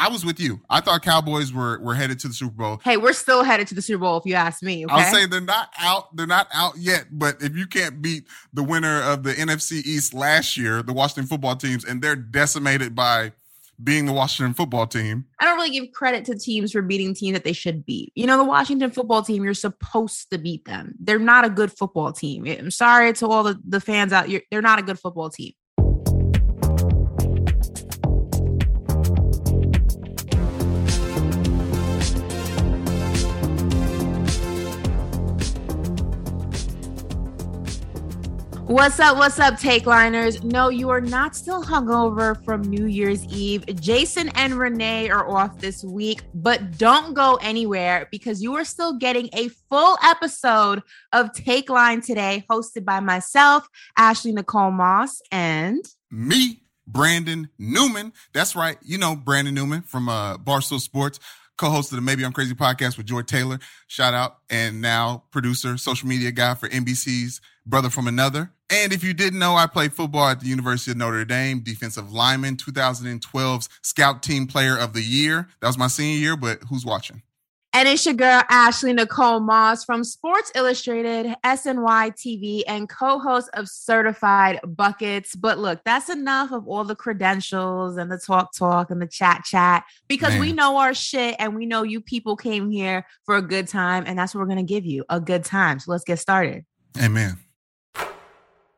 I was with you. I thought Cowboys were were headed to the Super Bowl. Hey, we're still headed to the Super Bowl if you ask me. Okay? I'll say they're not out. They're not out yet. But if you can't beat the winner of the NFC East last year, the Washington football teams, and they're decimated by being the Washington football team. I don't really give credit to teams for beating teams that they should beat. You know, the Washington football team, you're supposed to beat them. They're not a good football team. I'm sorry to all the, the fans out. You're, they're not a good football team. What's up? What's up, take liners? No, you are not still hungover from New Year's Eve. Jason and Renee are off this week, but don't go anywhere because you are still getting a full episode of Take Line today, hosted by myself, Ashley Nicole Moss, and me, Brandon Newman. That's right. You know Brandon Newman from uh, Barstool Sports co-host of the Maybe I'm Crazy podcast with Joy Taylor. Shout out. And now producer, social media guy for NBC's Brother from Another. And if you didn't know, I played football at the University of Notre Dame, defensive lineman, 2012's Scout Team Player of the Year. That was my senior year, but who's watching? And it's your girl, Ashley Nicole Moss from Sports Illustrated, SNY TV, and co host of Certified Buckets. But look, that's enough of all the credentials and the talk talk and the chat chat because Man. we know our shit and we know you people came here for a good time. And that's what we're going to give you a good time. So let's get started. Amen.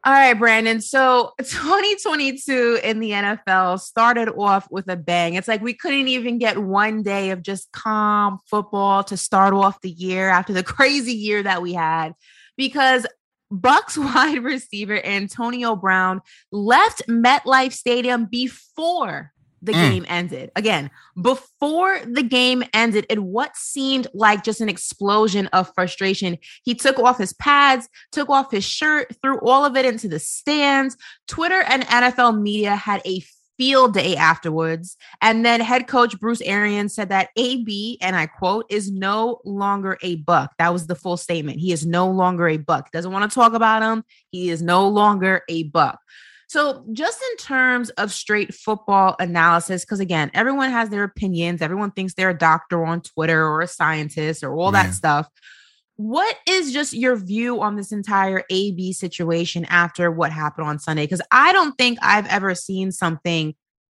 All right, Brandon. So 2022 in the NFL started off with a bang. It's like we couldn't even get one day of just calm football to start off the year after the crazy year that we had because Bucks wide receiver Antonio Brown left MetLife Stadium before the mm. game ended. Again, before the game ended, in what seemed like just an explosion of frustration, he took off his pads, took off his shirt, threw all of it into the stands. Twitter and NFL media had a field day afterwards. And then head coach Bruce Arians said that AB, and I quote, is no longer a buck. That was the full statement. He is no longer a buck. Doesn't want to talk about him. He is no longer a buck. So, just in terms of straight football analysis, because again, everyone has their opinions, everyone thinks they're a doctor on Twitter or a scientist or all Man. that stuff. What is just your view on this entire AB situation after what happened on Sunday? Because I don't think I've ever seen something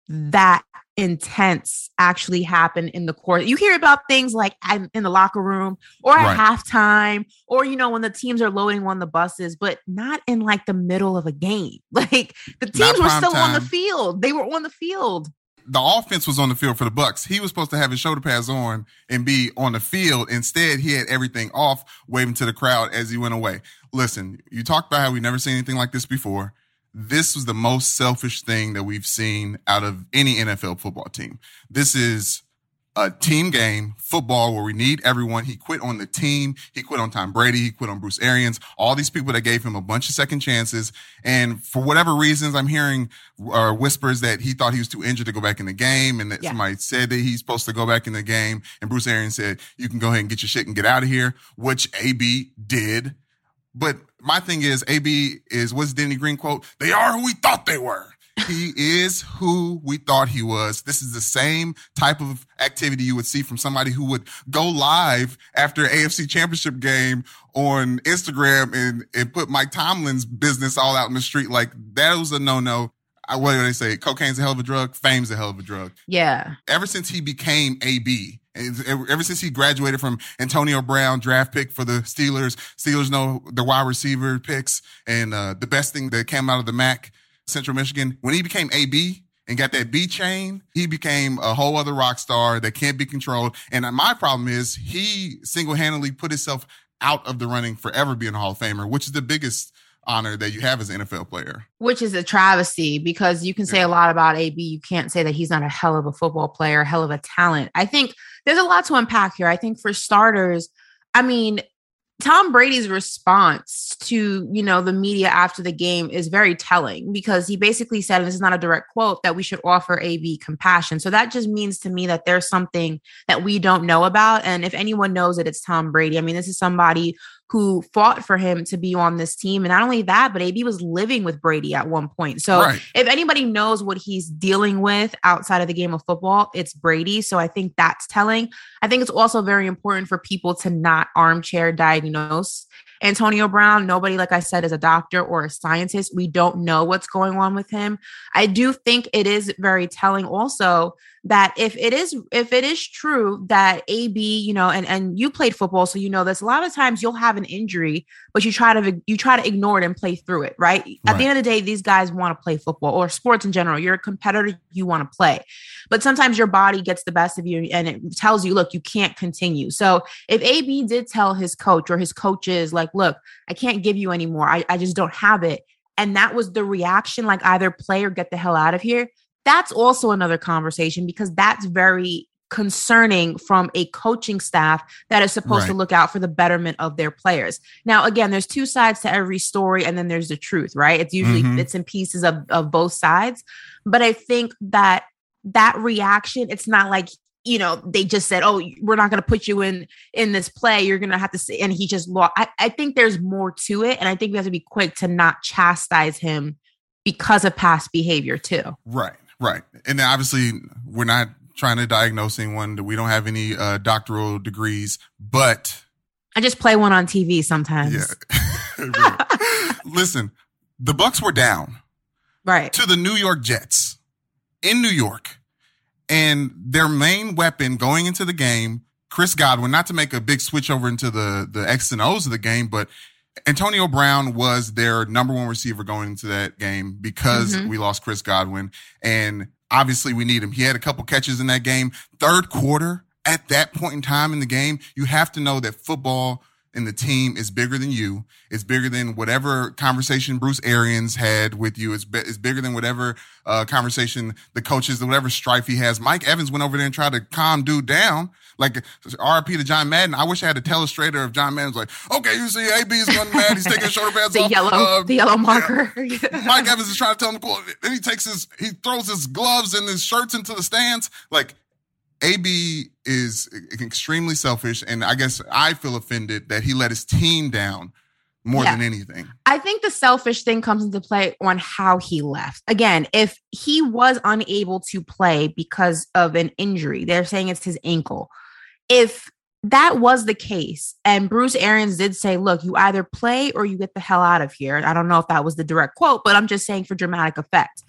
that intense actually happen in the court. You hear about things like in the locker room or at right. halftime or you know when the teams are loading on the buses, but not in like the middle of a game. Like the teams were still time. on the field. They were on the field. The offense was on the field for the Bucks. He was supposed to have his shoulder pads on and be on the field. Instead, he had everything off, waving to the crowd as he went away. Listen, you talked about how we never seen anything like this before this was the most selfish thing that we've seen out of any NFL football team. This is a team game, football, where we need everyone. He quit on the team. He quit on Tom Brady. He quit on Bruce Arians. All these people that gave him a bunch of second chances. And for whatever reasons, I'm hearing uh, whispers that he thought he was too injured to go back in the game. And that yeah. somebody said that he's supposed to go back in the game. And Bruce Arians said, you can go ahead and get your shit and get out of here, which AB did. But my thing is, AB is what's Denny Green quote? They are who we thought they were. he is who we thought he was. This is the same type of activity you would see from somebody who would go live after AFC championship game on Instagram and, and put Mike Tomlin's business all out in the street. Like that was a no no. What do they say? Cocaine's a hell of a drug. Fame's a hell of a drug. Yeah. Ever since he became AB, Ever since he graduated from Antonio Brown, draft pick for the Steelers, Steelers know the wide receiver picks. And uh, the best thing that came out of the MAC, Central Michigan, when he became AB and got that B chain, he became a whole other rock star that can't be controlled. And my problem is he single handedly put himself out of the running forever being a Hall of Famer, which is the biggest honor that you have as an NFL player. Which is a travesty because you can say yeah. a lot about AB. You can't say that he's not a hell of a football player, hell of a talent. I think there's a lot to unpack here. I think for starters, I mean, Tom Brady's response to, you know, the media after the game is very telling because he basically said, and this is not a direct quote, that we should offer AB compassion. So that just means to me that there's something that we don't know about. And if anyone knows it, it's Tom Brady. I mean, this is somebody who fought for him to be on this team. And not only that, but AB was living with Brady at one point. So right. if anybody knows what he's dealing with outside of the game of football, it's Brady. So I think that's telling. I think it's also very important for people to not armchair diagnose Antonio Brown, nobody, like I said, is a doctor or a scientist. We don't know what's going on with him. I do think it is very telling also that if it is if it is true that AB, you know, and and you played football, so you know this. A lot of times you'll have an injury, but you try to you try to ignore it and play through it, right? right. At the end of the day, these guys want to play football or sports in general. You're a competitor, you want to play, but sometimes your body gets the best of you and it tells you, look, you can't continue. So if AB did tell his coach or his coaches, like, look, I can't give you anymore, I, I just don't have it. And that was the reaction, like either play or get the hell out of here that's also another conversation because that's very concerning from a coaching staff that is supposed right. to look out for the betterment of their players. Now, again, there's two sides to every story, and then there's the truth, right? It's usually mm-hmm. bits and pieces of, of both sides. But I think that that reaction, it's not like you know they just said oh we're not going to put you in in this play you're going to have to see and he just lost I, I think there's more to it and i think we have to be quick to not chastise him because of past behavior too right Right. And obviously, we're not trying to diagnose anyone. We don't have any uh, doctoral degrees, but I just play one on TV sometimes. Yeah. Listen, the Bucks were down. Right. To the New York Jets in New York. And their main weapon going into the game, Chris Godwin, not to make a big switch over into the the X and O's of the game, but Antonio Brown was their number one receiver going into that game because mm-hmm. we lost Chris Godwin. And obviously we need him. He had a couple catches in that game. Third quarter, at that point in time in the game, you have to know that football and the team is bigger than you. It's bigger than whatever conversation Bruce Arians had with you. It's, be, it's bigger than whatever uh, conversation the coaches, whatever strife he has. Mike Evans went over there and tried to calm dude down. Like RP to John Madden. I wish I had a telestrator of John Madden's like, okay, you see AB is going mad. He's taking his shoulder pads the off. Yellow, uh, the yellow marker. Mike Evans is trying to tell him cool. Then he takes his, he throws his gloves and his shirts into the stands. Like AB is extremely selfish, and I guess I feel offended that he let his team down more yeah. than anything. I think the selfish thing comes into play on how he left. Again, if he was unable to play because of an injury, they're saying it's his ankle. If that was the case, and Bruce Arians did say, look, you either play or you get the hell out of here. I don't know if that was the direct quote, but I'm just saying for dramatic effect.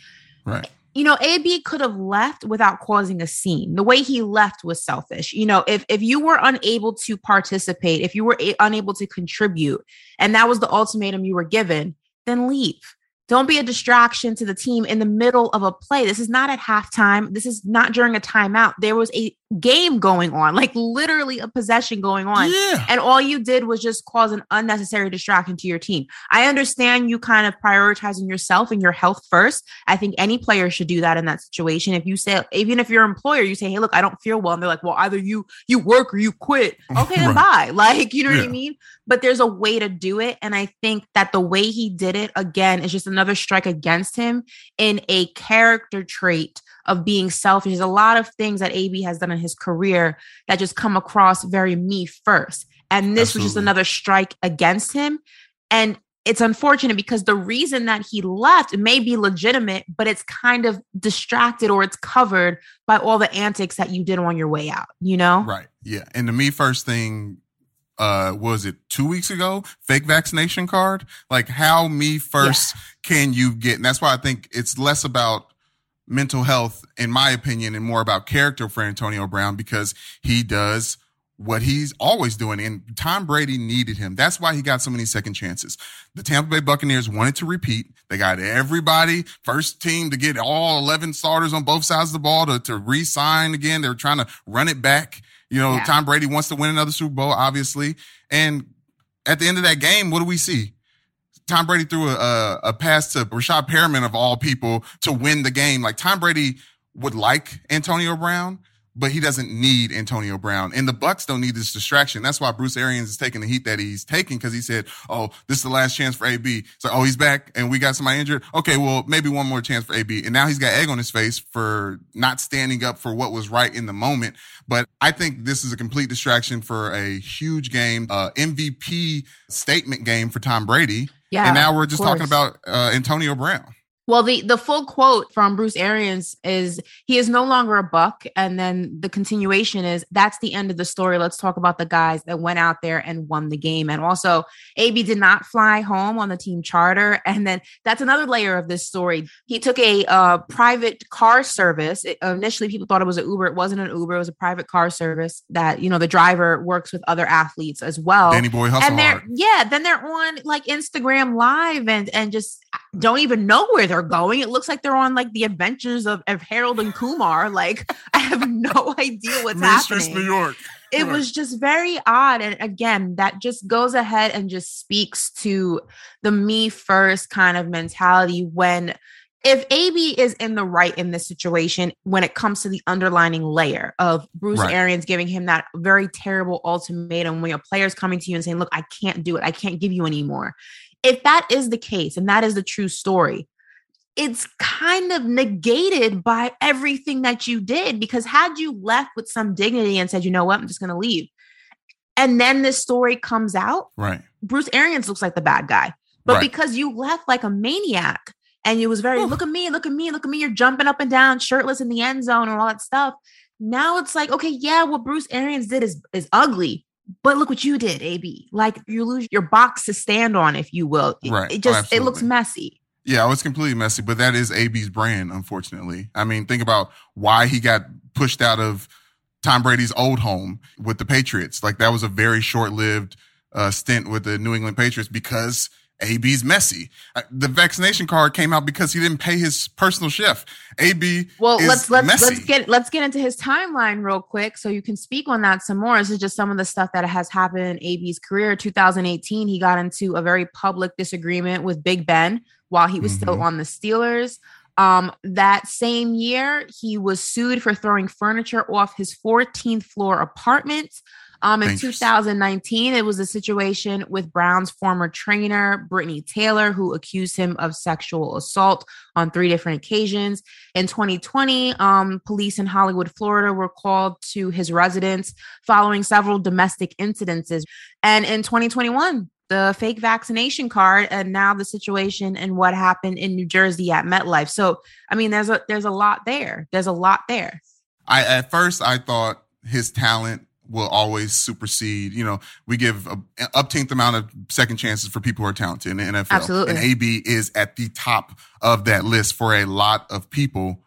Right you know, AB could have left without causing a scene. The way he left was selfish. You know, if if you were unable to participate, if you were a- unable to contribute, and that was the ultimatum you were given, then leave. Don't be a distraction to the team in the middle of a play. This is not at halftime. This is not during a timeout. There was a game going on, like literally a possession going on. Yeah. And all you did was just cause an unnecessary distraction to your team. I understand you kind of prioritizing yourself and your health first. I think any player should do that in that situation. If you say, even if your employer, you say, Hey, look, I don't feel well. And they're like, well, either you, you work or you quit. Okay, then right. bye. Like, you know yeah. what I mean? But there's a way to do it. And I think that the way he did it again is just another strike against him in a character trait of being selfish. There's a lot of things that AB has done in his career that just come across very me first. And this Absolutely. was just another strike against him. And it's unfortunate because the reason that he left may be legitimate, but it's kind of distracted or it's covered by all the antics that you did on your way out, you know? Right. Yeah. And the me first thing uh was it two weeks ago fake vaccination card like how me first yeah. can you get and that's why i think it's less about mental health, in my opinion, and more about character for Antonio Brown because he does what he's always doing. And Tom Brady needed him. That's why he got so many second chances. The Tampa Bay Buccaneers wanted to repeat. They got everybody, first team to get all 11 starters on both sides of the ball to, to re sign again. They were trying to run it back. You know, yeah. Tom Brady wants to win another Super Bowl, obviously. And at the end of that game, what do we see? Tom Brady threw a, a pass to Breshad Perriman of all people to win the game. Like Tom Brady would like Antonio Brown, but he doesn't need Antonio Brown. And the Bucks don't need this distraction. That's why Bruce Arians is taking the heat that he's taking because he said, "Oh, this is the last chance for AB." So, oh, he's back, and we got somebody injured. Okay, well, maybe one more chance for AB. And now he's got egg on his face for not standing up for what was right in the moment. But I think this is a complete distraction for a huge game, uh, MVP statement game for Tom Brady. Yeah, and now we're just talking about uh, Antonio Brown. Well, the the full quote from Bruce Arians is he is no longer a buck, and then the continuation is that's the end of the story. Let's talk about the guys that went out there and won the game, and also AB did not fly home on the team charter, and then that's another layer of this story. He took a uh, private car service. It, initially, people thought it was an Uber. It wasn't an Uber. It was a private car service that you know the driver works with other athletes as well. Danny Boy hustle and they're hard. yeah, then they're on like Instagram Live and and just don't even know where they're going. It looks like they're on like the adventures of, of Harold and Kumar. Like I have no idea what's happening. New York. It right. was just very odd. And again, that just goes ahead and just speaks to the me first kind of mentality when if AB is in the right in this situation when it comes to the underlining layer of Bruce right. Arians giving him that very terrible ultimatum when a player's coming to you and saying, Look, I can't do it. I can't give you anymore if that is the case and that is the true story, it's kind of negated by everything that you did because had you left with some dignity and said, you know what, I'm just going to leave. And then this story comes out. Right. Bruce Arians looks like the bad guy. But right. because you left like a maniac and it was very, Oof. look at me, look at me, look at me, you're jumping up and down, shirtless in the end zone and all that stuff. Now it's like, okay, yeah, what Bruce Arians did is is ugly, but look what you did, AB. Like you lose your box to stand on, if you will. It, right. It just oh, it looks messy. Yeah, it was completely messy, but that is AB's brand, unfortunately. I mean, think about why he got pushed out of Tom Brady's old home with the Patriots. Like that was a very short-lived uh, stint with the New England Patriots because AB's messy. Uh, the vaccination card came out because he didn't pay his personal chef. AB well, let's let's messy. let's get let's get into his timeline real quick so you can speak on that some more. This is just some of the stuff that has happened in AB's career. 2018, he got into a very public disagreement with Big Ben while he was mm-hmm. still on the Steelers. Um, that same year, he was sued for throwing furniture off his 14th floor apartment. Um, in 2019, it was a situation with Brown's former trainer, Brittany Taylor, who accused him of sexual assault on three different occasions. In 2020, um, police in Hollywood, Florida were called to his residence following several domestic incidences. And in 2021, the fake vaccination card and now the situation and what happened in New Jersey at MetLife. So, I mean, there's a there's a lot there. There's a lot there. I at first I thought his talent will always supersede. You know, we give a upteenth amount of second chances for people who are talented in the NFL. Absolutely. And AB is at the top of that list for a lot of people.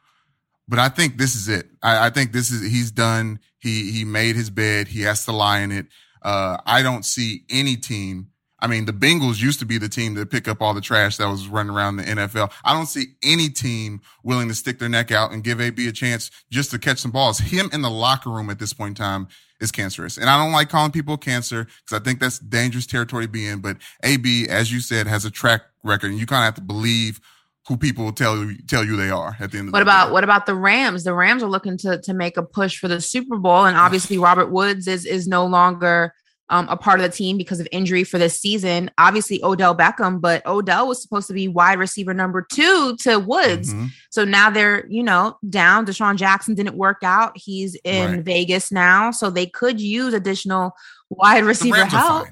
But I think this is it. I, I think this is he's done. He he made his bed. He has to lie in it. Uh, I don't see any team I mean, the Bengals used to be the team that pick up all the trash that was running around the NFL. I don't see any team willing to stick their neck out and give AB a chance just to catch some balls. Him in the locker room at this point in time is cancerous. And I don't like calling people cancer because I think that's dangerous territory to be in. But AB, as you said, has a track record and you kind of have to believe who people tell you tell you they are at the end of what the about day. what about the Rams? The Rams are looking to to make a push for the Super Bowl, and obviously Robert Woods is is no longer um, a part of the team because of injury for this season. Obviously, Odell Beckham, but Odell was supposed to be wide receiver number two to Woods. Mm-hmm. So now they're, you know, down. DeSean Jackson didn't work out. He's in right. Vegas now. So they could use additional wide receiver help.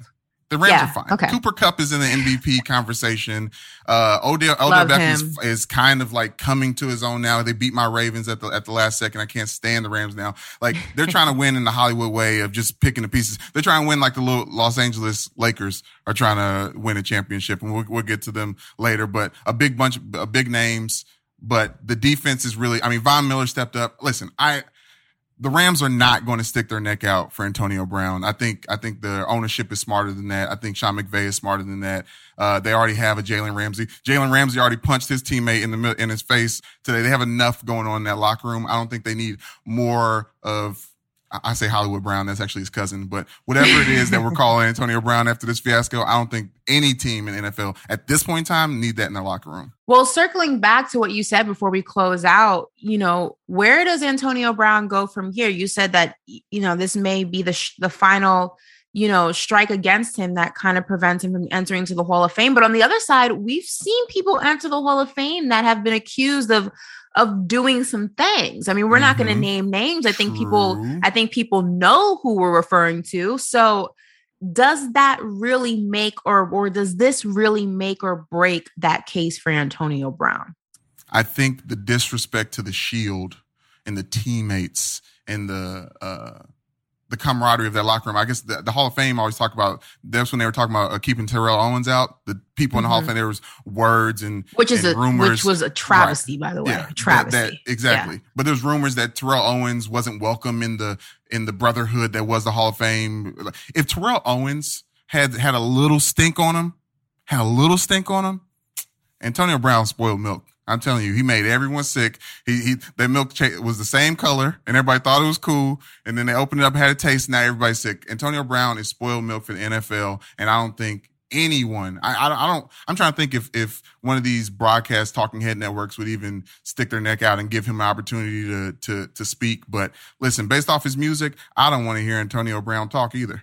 The Rams yeah, are fine. Okay. Cooper Kupp is in the MVP conversation. Uh, Odell, Odell Beckham is, is, kind of like coming to his own now. They beat my Ravens at the at the last second. I can't stand the Rams now. Like they're trying to win in the Hollywood way of just picking the pieces. They're trying to win like the little Los Angeles Lakers are trying to win a championship, and we'll, we'll get to them later. But a big bunch of big names. But the defense is really. I mean, Von Miller stepped up. Listen, I the Rams are not going to stick their neck out for Antonio Brown. I think I think the ownership is smarter than that. I think Sean McVay is smarter than that. Uh, they already have a Jalen Ramsey. Jalen Ramsey already punched his teammate in the in his face today. They have enough going on in that locker room. I don't think they need more of I say Hollywood Brown. That's actually his cousin, but whatever it is that we're calling Antonio Brown after this fiasco, I don't think any team in NFL at this point in time need that in their locker room. Well, circling back to what you said before we close out, you know, where does Antonio Brown go from here? You said that you know this may be the sh- the final you know, strike against him that kind of prevents him from entering to the Hall of Fame. But on the other side, we've seen people enter the Hall of Fame that have been accused of of doing some things. I mean, we're mm-hmm. not going to name names. I think True. people I think people know who we're referring to. So does that really make or or does this really make or break that case for Antonio Brown? I think the disrespect to the shield and the teammates and the uh the camaraderie of that locker room. I guess the, the, Hall of Fame always talk about that's when they were talking about uh, keeping Terrell Owens out. The people in the mm-hmm. Hall of mm-hmm. Fame, there was words and which is and a rumors. which was a travesty, right. by the way, yeah, travesty. That, that, exactly. Yeah. But there's rumors that Terrell Owens wasn't welcome in the in the brotherhood that was the Hall of Fame. If Terrell Owens had had a little stink on him, had a little stink on him, Antonio Brown spoiled milk. I'm telling you, he made everyone sick. He, he, that milk was the same color and everybody thought it was cool. And then they opened it up, had a taste. Now everybody's sick. Antonio Brown is spoiled milk for the NFL. And I don't think anyone, I, I, I don't, I'm trying to think if, if one of these broadcast talking head networks would even stick their neck out and give him an opportunity to, to, to speak. But listen, based off his music, I don't want to hear Antonio Brown talk either.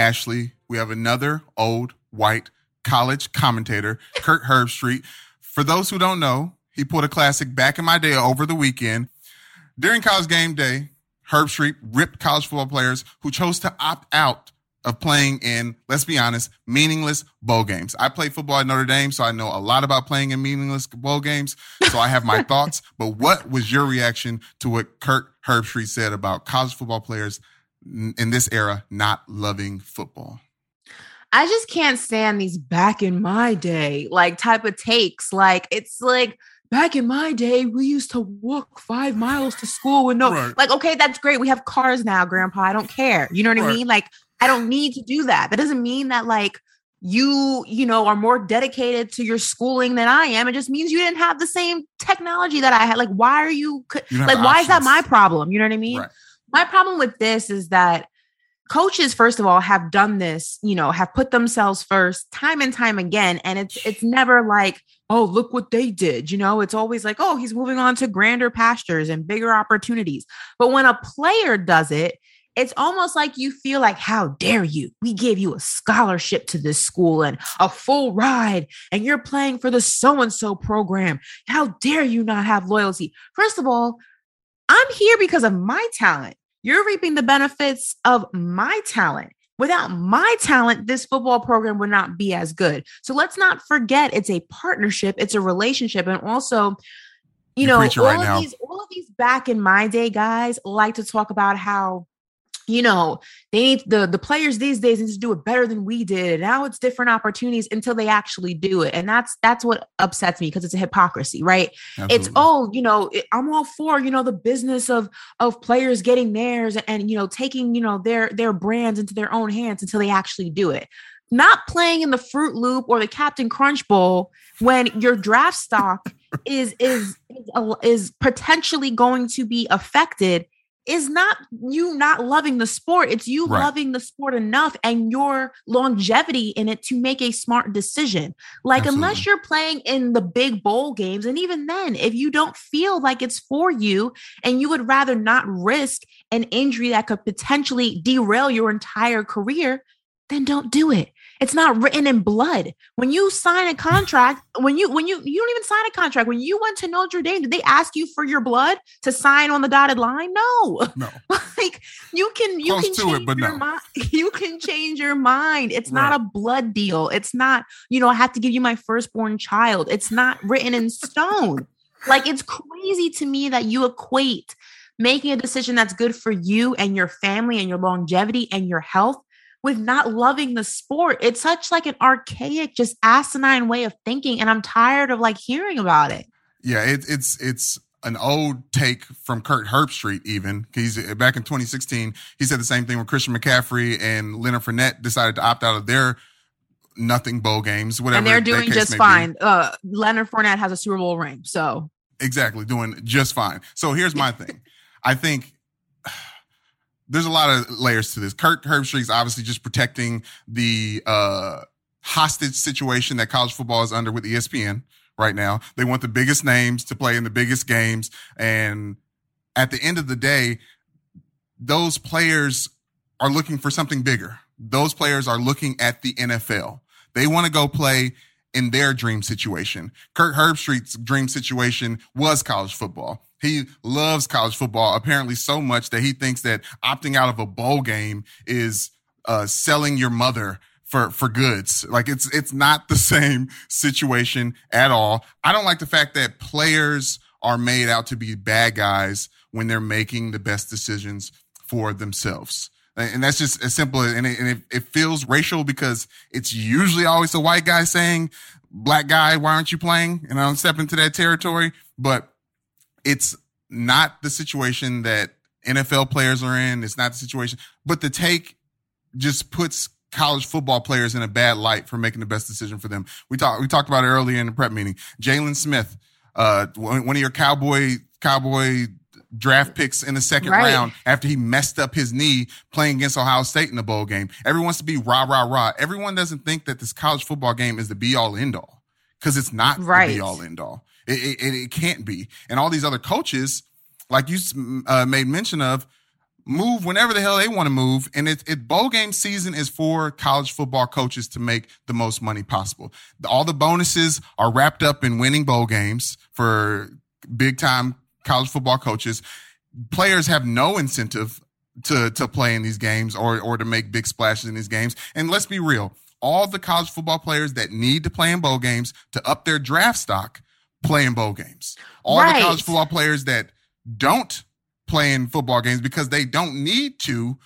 Ashley, we have another old white college commentator, Kirk Herbstreit. For those who don't know, he pulled a classic back in my day over the weekend. During college game day, Herbstreit ripped college football players who chose to opt out of playing in, let's be honest, meaningless bowl games. I played football at Notre Dame, so I know a lot about playing in meaningless bowl games. So I have my thoughts. But what was your reaction to what Kirk Herbstreit said about college football players in this era not loving football? I just can't stand these back in my day like type of takes. Like it's like back in my day, we used to walk five miles to school with no right. like, okay, that's great. We have cars now, grandpa. I don't care. You know what right. I mean? Like, I don't need to do that. That doesn't mean that like you, you know, are more dedicated to your schooling than I am. It just means you didn't have the same technology that I had. Like, why are you, you like, why options. is that my problem? You know what I mean? Right my problem with this is that coaches first of all have done this you know have put themselves first time and time again and it's it's never like oh look what they did you know? It's always like oh he's moving on to grander pastures and bigger opportunities. But when a player does it it's almost like you feel like how dare you? We gave you a scholarship to this school and a full ride and you're playing for the so and so program. How dare you not have loyalty? First of all i'm here because of my talent you're reaping the benefits of my talent. Without my talent, this football program would not be as good. So let's not forget it's a partnership, it's a relationship. And also, you You're know, all right of now. these all of these back in my day guys like to talk about how you know, they need the the players these days need to do it better than we did. Now it's different opportunities until they actually do it, and that's that's what upsets me because it's a hypocrisy, right? Absolutely. It's oh, you know, it, I'm all for you know the business of of players getting theirs and you know taking you know their their brands into their own hands until they actually do it. Not playing in the Fruit Loop or the Captain Crunch Bowl when your draft stock is is is, is potentially going to be affected is not you not loving the sport. It's you right. loving the sport enough and your longevity in it to make a smart decision. Like, Absolutely. unless you're playing in the big bowl games, and even then, if you don't feel like it's for you and you would rather not risk an injury that could potentially derail your entire career, then don't do it. It's not written in blood. When you sign a mm. contract, when you when you you don't even sign a contract. When you went to Notre Dame, did they ask you for your blood to sign on the dotted line? No. No. like you can you Close can change it, but your no. mind. You can change your mind. It's right. not a blood deal. It's not, you know, I have to give you my firstborn child. It's not written in stone. like it's crazy to me that you equate making a decision that's good for you and your family and your longevity and your health with not loving the sport. It's such like an archaic, just asinine way of thinking. And I'm tired of like hearing about it. Yeah, it, it's it's an old take from Kirk Herbstreit, even. He's back in 2016. He said the same thing when Christian McCaffrey and Leonard Fournette decided to opt out of their nothing bowl games, whatever. And they're doing just fine. Uh, Leonard Fournette has a Super Bowl ring. So exactly, doing just fine. So here's my thing. I think there's a lot of layers to this. Kirk Herbstreit's obviously just protecting the uh, hostage situation that college football is under with ESPN right now. They want the biggest names to play in the biggest games. And at the end of the day, those players are looking for something bigger. Those players are looking at the NFL. They want to go play in their dream situation. Kirk Herbstreit's dream situation was college football. He loves college football apparently so much that he thinks that opting out of a bowl game is uh, selling your mother for for goods. Like it's it's not the same situation at all. I don't like the fact that players are made out to be bad guys when they're making the best decisions for themselves. And that's just as simple and it, and it, it feels racial because it's usually always a white guy saying, black guy, why aren't you playing? And I don't step into that territory, but it's not the situation that NFL players are in. It's not the situation, but the take just puts college football players in a bad light for making the best decision for them. We talked, we talked about it earlier in the prep meeting. Jaylon Smith, uh, one of your cowboy, cowboy draft picks in the second right. round after he messed up his knee playing against Ohio State in the bowl game. Everyone wants to be rah, rah, rah. Everyone doesn't think that this college football game is the be all end all because it's not right. the be all end all. It, it, it, can't be. And all these other coaches, like you uh, made mention of, move whenever the hell they want to move. And it, it bowl game season is for college football coaches to make the most money possible. All the bonuses are wrapped up in winning bowl games for big time college football coaches. Players have no incentive to to play in these games or or to make big splashes in these games. And let's be real, all the college football players that need to play in bowl games to up their draft stock play in bowl games. All right. the college football players that don't play in football games because they don't need to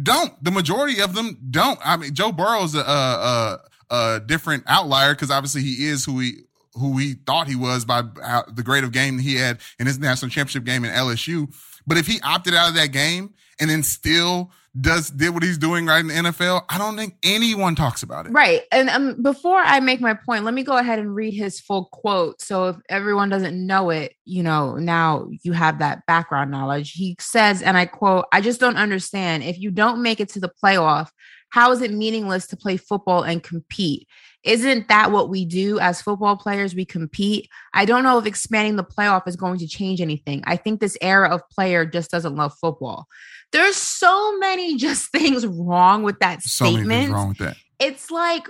don't. The majority of them don't. I mean, Joe Burrow's a, a, a different outlier because obviously he is who he who he thought he was by the grade of game he had in his national championship game in LSU. But if he opted out of that game and then still does did what he's doing right in the NFL, I don't think anyone talks about it. Right. And um, before I make my point, let me go ahead and read his full quote. So if everyone doesn't know it, you know, now you have that background knowledge. He says, and I quote, I just don't understand. If you don't make it to the playoff, how is it meaningless to play football and compete? Isn't that what we do as football players? We compete. I don't know if expanding the playoff is going to change anything. I think this era of player just doesn't love football. There's so many just things wrong with that so statement. wrong with that. It's like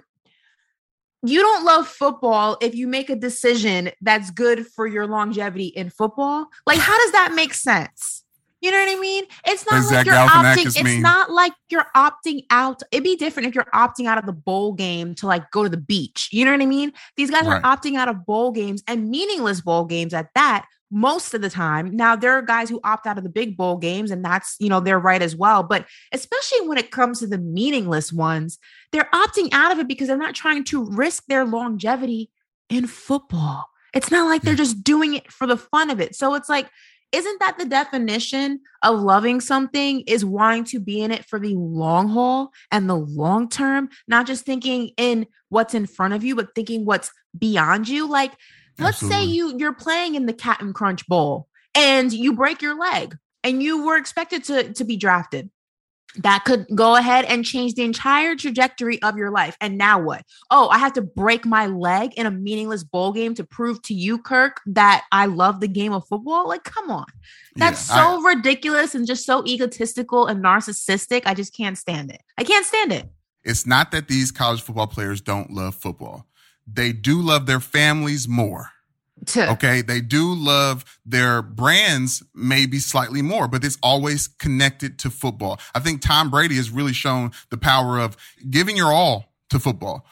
you don't love football if you make a decision that's good for your longevity in football. Like, how does that make sense? You know what I mean? It's not like you're opting. It's not like you're opting out. It'd be different if you're opting out of the bowl game to like go to the beach. You know what I mean? These guys right. are opting out of bowl games and meaningless bowl games at that most of the time. Now there are guys who opt out of the big bowl games and that's, you know, they're right as well, but especially when it comes to the meaningless ones, they're opting out of it because they're not trying to risk their longevity in football. It's not like they're just doing it for the fun of it. So it's like isn't that the definition of loving something is wanting to be in it for the long haul and the long term not just thinking in what's in front of you but thinking what's beyond you? Like Let's say you you're playing in the Captain Crunch Bowl and you break your leg and you were expected to to be drafted that could go ahead and change the entire trajectory of your life. And now what? Oh, I have to break my leg in a meaningless bowl game to prove to you, Kirk, that I love the game of football. Like, come on. That's yeah, so I, ridiculous and just so egotistical and narcissistic. I just can't stand it. I can't stand it. It's not that these college football players don't love football, they do love their families more. To. Okay. They do love their brands maybe slightly more, but it's always connected to football. I think Tom Brady has really shown the power of giving your all to football.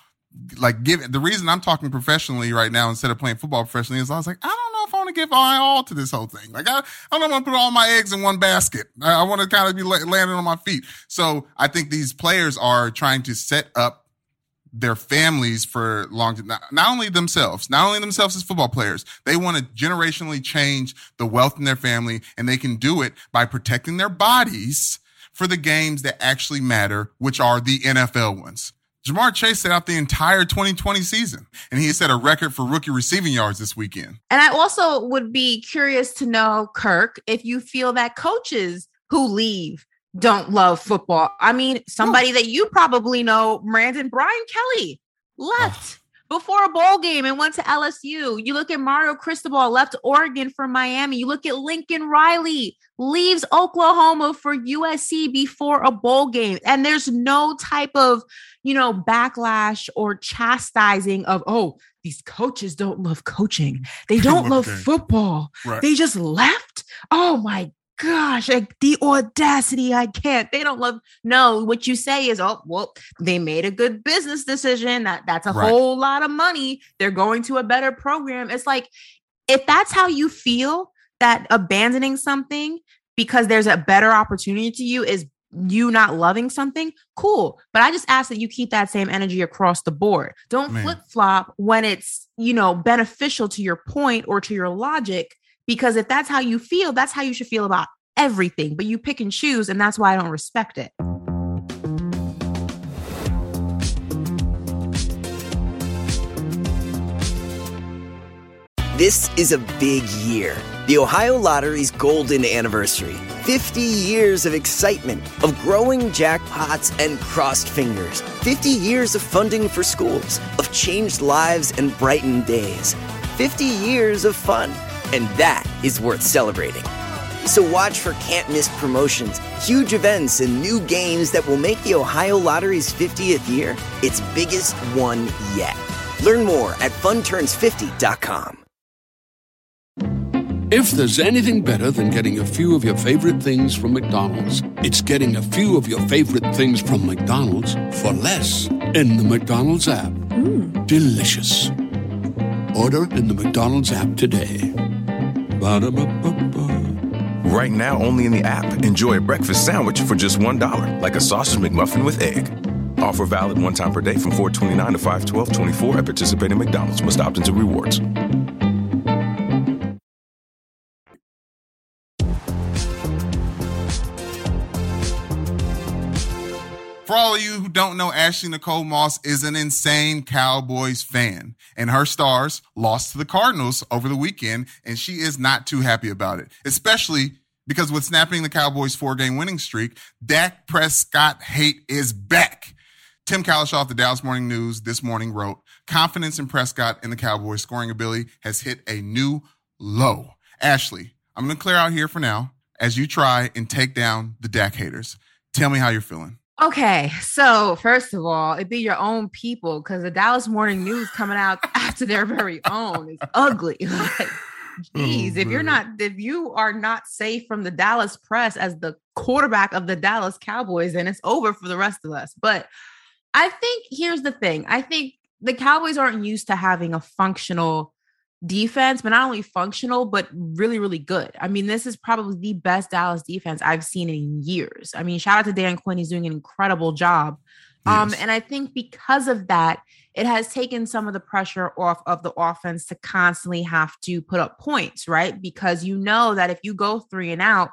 Like give the reason I'm talking professionally right now instead of playing football professionally is I was like, I don't know if I want to give my all to this whole thing. Like I, I don't want to put all my eggs in one basket. I, I want to kind of be landing on my feet. So I think these players are trying to set up their families for long not, not only themselves not only themselves as football players they want to generationally change the wealth in their family and they can do it by protecting their bodies for the games that actually matter which are the NFL ones Ja'Marr Chase set out the entire 2020 season, and he set a record for rookie receiving yards this weekend. And I also would be curious to know, Kirk, if you feel that coaches who leave don't love football. I mean, somebody that you probably know, Brandon Brian Kelly, left before a bowl game and went to LSU. You look at Mario Cristobal, left Oregon for Miami. You look at Lincoln Riley, leaves Oklahoma for USC before a bowl game. And there's no type of, you know, backlash or chastising of, oh, these coaches don't love coaching. They don't love football. Right. They just left. Oh my gosh, like the audacity, I can't. They don't love. No, what you say is, oh, well, they made a good business decision. That that's a right. whole lot of money. They're going to a better program. It's like if that's how you feel, that abandoning something because there's a better opportunity to you is you not loving something, cool. But I just ask that you keep that same energy across the board. Don't flip flop when it's, you know, beneficial to your point or to your logic because if that's how you feel, that's how you should feel about everything. But you pick and choose, and that's why I don't respect it. This is a big year. The Ohio Lottery's golden anniversary. 50 years of excitement, of growing jackpots and crossed fingers. 50 years of funding for schools, of changed lives and brightened days. 50 years of fun. And that is worth celebrating. So watch for can't miss promotions, huge events, and new games that will make the Ohio Lottery's 50th year its biggest one yet. Learn more at funturns50.com. If there's anything better than getting a few of your favorite things from McDonald's, it's getting a few of your favorite things from McDonald's for less in the McDonald's app. Mm. Delicious. Order in the McDonald's app today. Right now, only in the app. Enjoy a breakfast sandwich for just $1, like a sausage McMuffin with egg. Offer valid one time per day from 429 to 51224 at participating McDonald's. Must opt into rewards. For all of you who don't know, Ashley Nicole Moss is an insane Cowboys fan, and her stars lost to the Cardinals over the weekend, and she is not too happy about it, especially because with snapping the Cowboys' four game winning streak, Dak Prescott hate is back. Tim Cowlishaw of the Dallas Morning News this morning wrote, confidence in Prescott and the Cowboys scoring ability has hit a new low. Ashley, I'm going to clear out here for now as you try and take down the Dak haters. Tell me how you're feeling. Okay, so first of all, it'd be your own people because the Dallas Morning News coming out after their very own is ugly. like, geez, oh, if you're not, if you are not safe from the Dallas press as the quarterback of the Dallas Cowboys, then it's over for the rest of us. But I think here's the thing: I think the Cowboys aren't used to having a functional defense, but not only functional, but really, really good. I mean, this is probably the best Dallas defense I've seen in years. I mean, shout out to Dan Quinn. He's doing an incredible job. Um, yes. Um, and I think because of that, it has taken some of the pressure off of the offense to constantly have to put up points, right? Because you know that if you go three and out,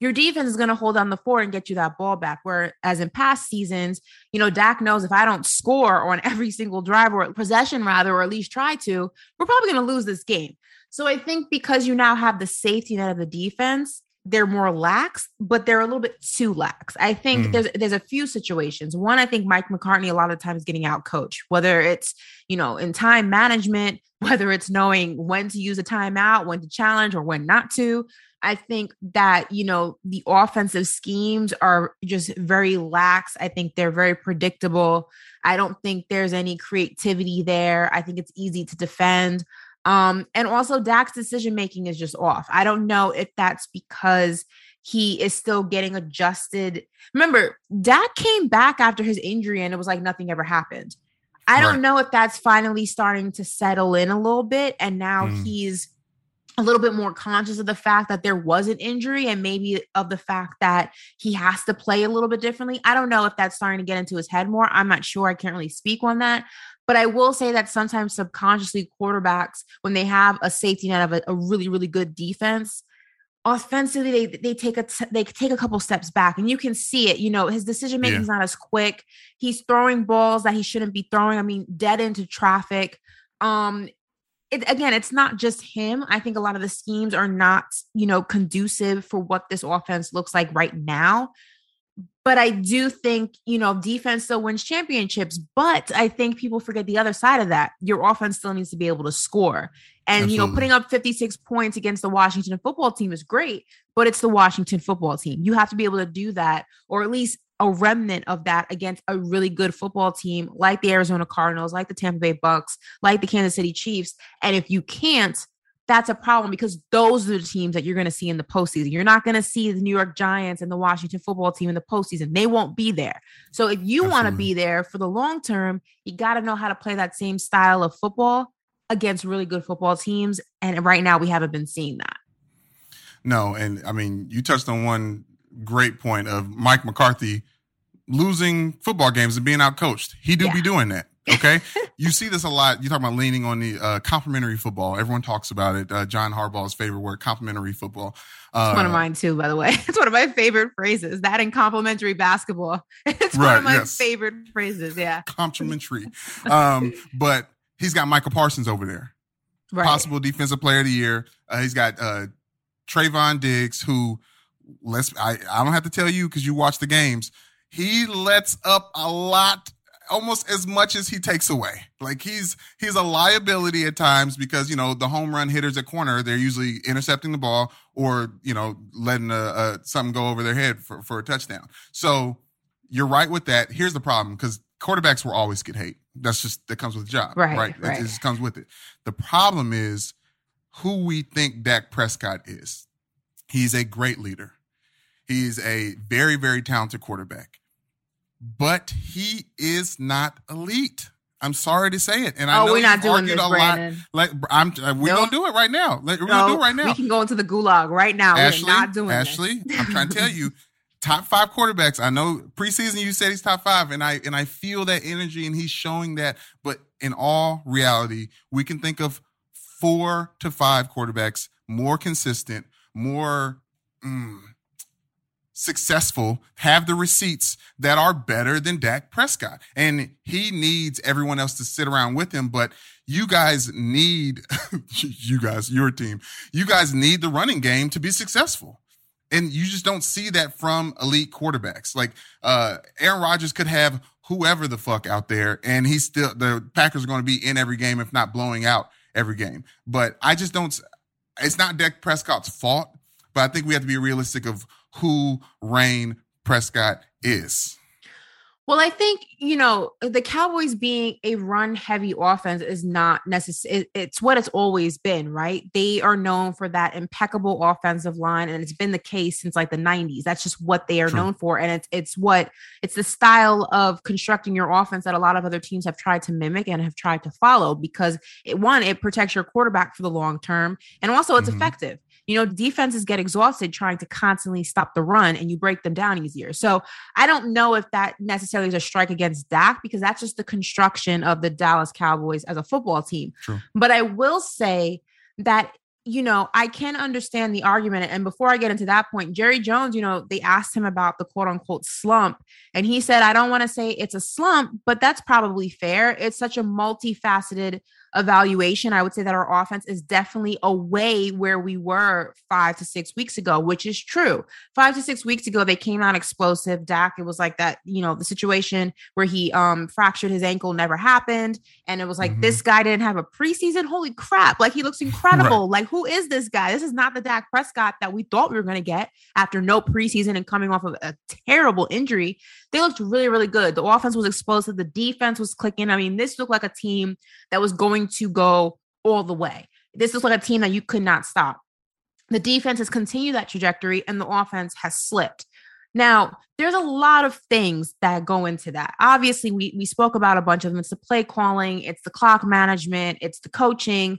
your defense is going to hold on the fort and get you that ball back. Whereas in past seasons, you know, Dak knows if I don't score on every single drive or possession, rather, or at least try to, we're probably going to lose this game. So I think because you now have the safety net of the defense, they're more lax, but they're a little bit too lax. I think mm. there's there's a few situations. One, I think Mike McCarthy a lot of times getting out coach, whether it's you know in time management, whether it's knowing when to use a timeout, when to challenge, or when not to. I think that, you know, the offensive schemes are just very lax. I think they're very predictable. I don't think there's any creativity there. I think it's easy to defend. Um, and also Dak's decision making is just off. I don't know if that's because he is still getting adjusted. Remember, Dak came back after his injury and it was like nothing ever happened. I don't know if that's finally starting to settle in a little bit. And now mm. he's a little bit more conscious of the fact that there was an injury and maybe of the fact that he has to play a little bit differently. I don't know if that's starting to get into his head more. I'm not sure. I can't really speak on that. But I will say that sometimes subconsciously quarterbacks, when they have a safety net of a, a really, really good defense, offensively they they take a t- they take a couple steps back and you can see it you know his decision making is not as quick he's throwing balls that he shouldn't be throwing i mean dead into traffic um it, again, it's not just him. I think a lot of the schemes are not, you know, conducive for what this offense looks like right now. But I do think, you know, defense still wins championships. But I think people forget the other side of that. Your offense still needs to be able to score. And, Absolutely. you know, putting up 56 points against the Washington football team is great, but it's the Washington football team. You have to be able to do that, or at least a remnant of that against a really good football team like the Arizona Cardinals, like the Tampa Bay Bucks, like the Kansas City Chiefs. And if you can't, that's a problem because those are the teams that you're going to see in the postseason. You're not going to see the New York Giants and the Washington football team in the postseason. They won't be there. So if you want to be there for the long term, you got to know how to play that same style of football against really good football teams. And right now, we haven't been seeing that. No, and I mean, you touched on one great point of Mike McCarthy losing football games and being out coached. He do yeah. be doing that. Okay. you see this a lot. You talk about leaning on the uh, complementary football. Everyone talks about it. Uh, John Harbaugh's favorite word, complimentary football. Uh, it's one of mine too, by the way. It's one of my favorite phrases. That and complimentary basketball. It's right, one of my yes. favorite phrases. Yeah. Complimentary. um, but he's got Micah Parsons over there. Right. Possible defensive player of the year. Uh, he's got uh, Trevon Diggs, who let's I, I don't have to tell you because you watch the games. He lets up a lot almost as much as he takes away. Like he's he's a liability at times because you know the home run hitters at corner they're usually intercepting the ball or you know letting a, a something go over their head for, for a touchdown. So you're right with that. Here's the problem because quarterbacks will always get hate. That's just that comes with the job, right? Right. right. It, it just comes with it. The problem is who we think Dak Prescott is. He's a great leader. He's a very very talented quarterback but he is not elite. I'm sorry to say it, and I oh, know we're not doing this, a Brandon. lot. Like I'm, uh, we're nope. gonna do it right now. We're no, gonna do it right now. We can go into the gulag right now. Ashley, we're not doing Ashley, this. I'm trying to tell you, top five quarterbacks. I know preseason you said he's top five, and I and I feel that energy, and he's showing that. But in all reality, we can think of four to five quarterbacks more consistent, more. Mm, successful have the receipts that are better than Dak Prescott. And he needs everyone else to sit around with him. But you guys need, you guys, your team, you guys need the running game to be successful. And you just don't see that from elite quarterbacks. Like uh Aaron Rodgers could have whoever the fuck out there, and he's still the Packers are going to be in every game, if not blowing out every game. But I just don't. It's not Dak Prescott's fault, but I think we have to be realistic of who Rayne Prescott is. Well, I think, you know, the Cowboys being a run heavy offense is not necessary. It's what it's always been, right? They are known for that impeccable offensive line, and it's been the case since like the 90s. That's just what they are True. known for. And it's it's what it's the style of constructing your offense that a lot of other teams have tried to mimic and have tried to follow because it one, it protects your quarterback for the long term, and also it's mm-hmm. effective you know, defenses get exhausted trying to constantly stop the run and you break them down easier. So I don't know if that necessarily is a strike against Dak because that's just the construction of the Dallas Cowboys as a football team. True. But I will say that you know, I can understand the argument. And before I get into that point, Jerry Jones, you know, they asked him about the quote unquote slump. And he said, I don't want to say it's a slump, but that's probably fair. It's such a multifaceted evaluation, I would say that our offense is definitely away where we were five to six weeks ago, which is true. Five to six weeks ago, they came out explosive. Dak, it was like that, you know, the situation where he um fractured his ankle never happened. And it was like, mm-hmm. this guy didn't have a preseason. Holy crap. Like he looks incredible. Right. Like, who is this guy? This is not the Dak Prescott that we thought we were going to get after no preseason and coming off of a terrible injury. They looked really, really good. The offense was explosive. The defense was clicking. I mean, this looked like a team that was going to go all the way. This is like a team that you could not stop. The defense has continued that trajectory and the offense has slipped. Now, there's a lot of things that go into that. Obviously, we, we spoke about a bunch of them. It's the play calling, it's the clock management, it's the coaching.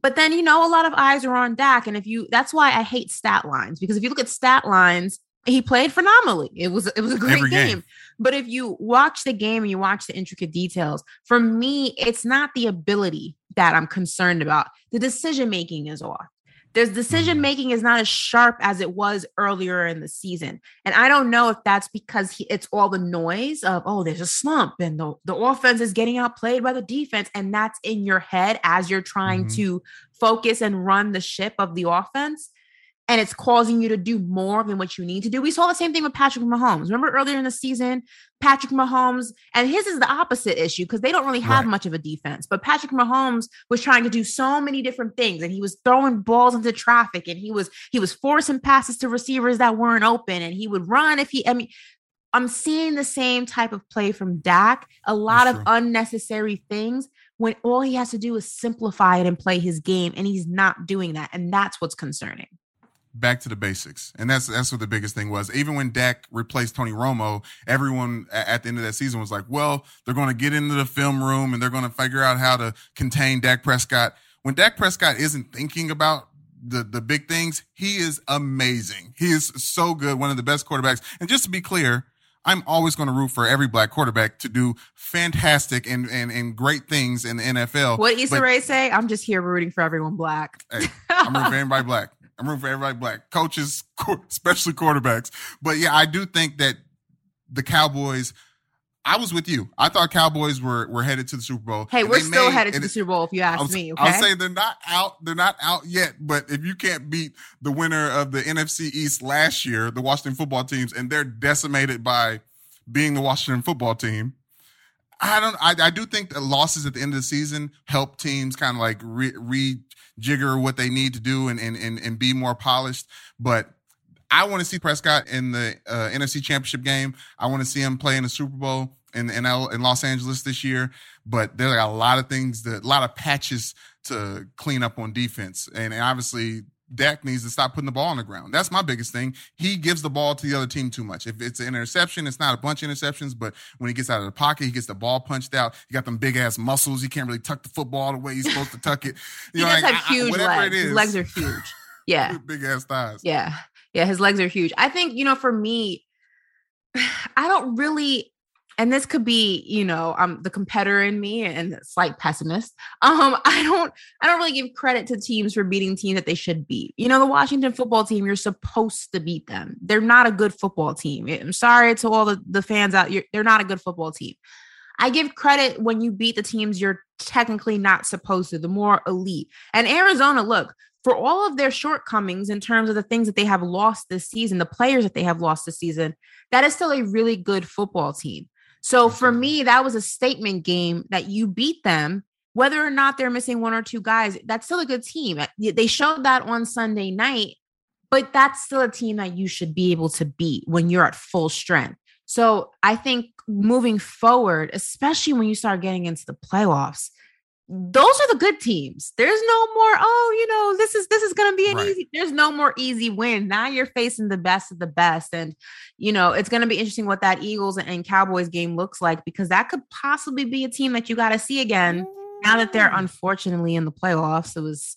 But then, you know, a lot of eyes are on Dak. And if you, that's why I hate stat lines because if you look at stat lines, he played phenomenally. It was it was a great game. game. But if you watch the game and you watch the intricate details, for me, it's not the ability that I'm concerned about. The decision making is off. There's decision making is not as sharp as it was earlier in the season. And I don't know if that's because he, it's all the noise of, oh, there's a slump and the, the offense is getting outplayed by the defense. And that's in your head as you're trying mm-hmm. to focus and run the ship of the offense and it's causing you to do more than what you need to do. We saw the same thing with Patrick Mahomes. Remember earlier in the season, Patrick Mahomes, and his is the opposite issue because they don't really have right. much of a defense. But Patrick Mahomes was trying to do so many different things, and he was throwing balls into traffic, and he was he was forcing passes to receivers that weren't open, and he would run if he. I mean, I'm seeing the same type of play from Dak. A lot That's of true. unnecessary things when all he has to do is simplify it and play his game, and he's not doing that, and that's what's concerning back to the basics. And that's that's what the biggest thing was. Even when Dak replaced Tony Romo, everyone at the end of that season was like, well, they're going to get into the film room and they're going to figure out how to contain Dak Prescott. When Dak Prescott isn't thinking about the the big things, he is amazing. He is so good, one of the best quarterbacks. And just to be clear, I'm always going to root for every black quarterback to do fantastic and, and, and great things in the NFL. What Issa Rae say? I'm just here rooting for everyone black. hey, I'm rooting for everybody black. I'm rooting for everybody black coaches, especially quarterbacks. But yeah, I do think that the Cowboys. I was with you. I thought Cowboys were were headed to the Super Bowl. Hey, we're still made, headed to the Super Bowl if you ask was, me. Okay? I'll say they're not out. They're not out yet. But if you can't beat the winner of the NFC East last year, the Washington football teams, and they're decimated by being the Washington football team, I don't. I, I do think the losses at the end of the season help teams kind of like re, re jigger what they need to do and and and, and be more polished. But I want to see Prescott in the uh, NFC Championship game. I want to see him play in the Super Bowl in in, L, in Los Angeles this year. But there are a lot of things, that, a lot of patches to clean up on defense, and obviously Dak needs to stop putting the ball on the ground. That's my biggest thing. He gives the ball to the other team too much. If it's an interception, it's not a bunch of interceptions, but when he gets out of the pocket, he gets the ball punched out. He got them big ass muscles. He can't really tuck the football the way he's supposed to tuck it. You he know, does like, have huge I, legs. His legs are huge. Yeah. big ass thighs. Yeah. Yeah. His legs are huge. I think, you know, for me, I don't really and this could be you know i'm the competitor in me and slight pessimist. Um i don't i don't really give credit to teams for beating teams that they should beat. You know the washington football team you're supposed to beat them. They're not a good football team. I'm sorry to all the, the fans out you're, they're not a good football team. I give credit when you beat the teams you're technically not supposed to the more elite. And arizona look for all of their shortcomings in terms of the things that they have lost this season, the players that they have lost this season, that is still a really good football team. So for me, that was a statement game that you beat them, whether or not they're missing one or two guys. That's still a good team. Uh, they showed that on Sunday night, but that's still a team that you should be able to beat when you're at full strength. So I think moving forward, especially when you start getting into the playoffs, those are the good teams. There's no more, oh, you know, this is this is gonna be an right. easy, there's no more easy win. Now you're facing the best of the best. And you know, it's gonna be interesting what that Eagles and Cowboys game looks like because that could possibly be a team that you gotta see again now that they're mm. unfortunately in the playoffs. It was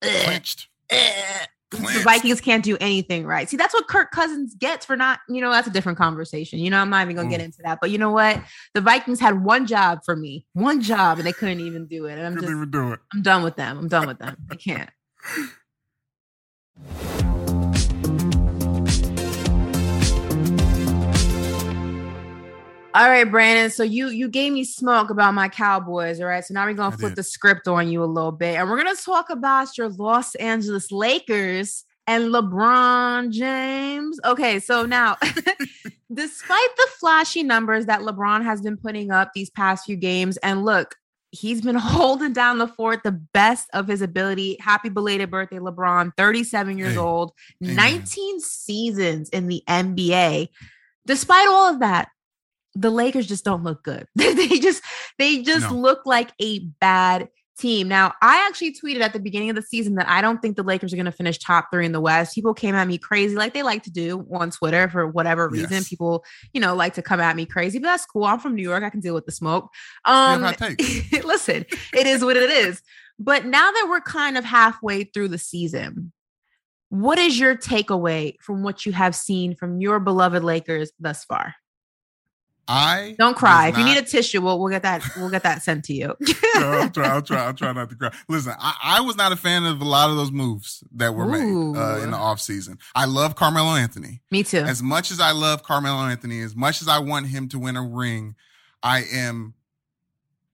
clinched. The Vikings can't do anything right. See, that's what Kirk Cousins gets for not, you know, that's a different conversation. You know, I'm not even gonna mm. get into that. But you know what? The Vikings had one job for me, one job, and they couldn't even do it. And I'm couldn't just even do it. I'm done with them. I'm done with them. I can't. All right, Brandon. So you you gave me smoke about my Cowboys. All right. So now we're gonna I flip did. the script on you a little bit, and we're gonna talk about your Los Angeles Lakers and LeBron James. Okay, so now, despite the flashy numbers that LeBron has been putting up these past few games, and look, he's been holding down the fort the best of his ability. Happy belated birthday, LeBron, 37 years Hey, old, amen. 19 seasons in the NBA. Despite all of that, the Lakers just don't look good. they just they just No. look like a bad team. Now, I actually tweeted at the beginning of the season that I don't think the Lakers are going to finish top 3 in the West. People came at me crazy like they like to do on Twitter for whatever reason. Yes. People, you know, like to come at me crazy, but that's cool. I'm from New York. I can deal with the smoke. Um listen, it is what it is. But now that we're kind of halfway through the season, what is your takeaway from what you have seen from your beloved Lakers thus far? I Don't cry. was If you need a tissue, we'll, we'll get that. We'll get that sent to you. I'll try. I'll try. I'll try not to cry. Listen, I, I was not a fan of a lot of those moves that were made uh, in Ooh. the offseason. I love Carmelo Anthony. Me too. As much as I love Carmelo Anthony, as much as I want him to win a ring, I am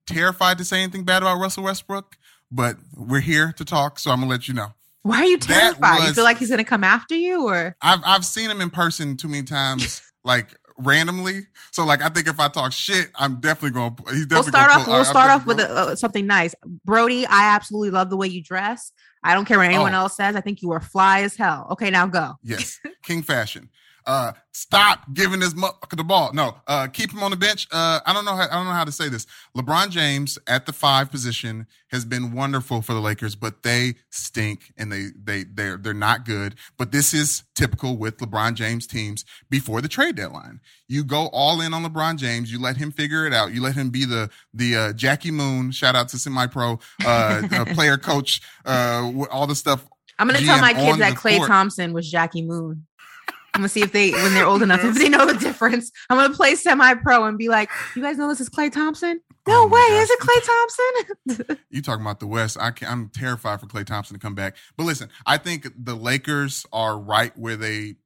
terrified to say anything bad about Russell Westbrook. But we're here to talk, so I'm gonna let you know. Why are you terrified? you feel like he's gonna come after you, or I've I've seen him in person too many times, like randomly. So like I think if I talk shit, I'm definitely gonna. He's definitely we'll start gonna off. pull- We'll I- start off with a, uh, something nice. Brody, I absolutely love the way you dress. I don't care what anyone Oh. else says. I think you are fly as hell. Okay, now go. Yes, King Fashion. Uh, stop giving this motherfucker the ball. No, uh, keep him on the bench. Uh, I don't know. How, I don't know how to say this. LeBron James at the five position has been wonderful for the Lakers, but they stink and they they they're they're not good. But this is typical with LeBron James teams before the trade deadline. You go all in on LeBron James. You let him figure it out. You let him be the the uh, Jackie Moon. Shout out to semi pro uh, uh, player coach. Uh, all the stuff I'm gonna tell my kids that Klay court. Thompson was Jackie Moon. I'm gonna see if they, when they're old enough, if mm-hmm. they know the difference. I'm gonna play semi-pro and be like, "You guys know this is Klay Thompson? No Oh way, gosh. is it Klay Thompson?" You talking about the West? I can, I'm terrified for Klay Thompson to come back. But listen, I think the Lakers are right where they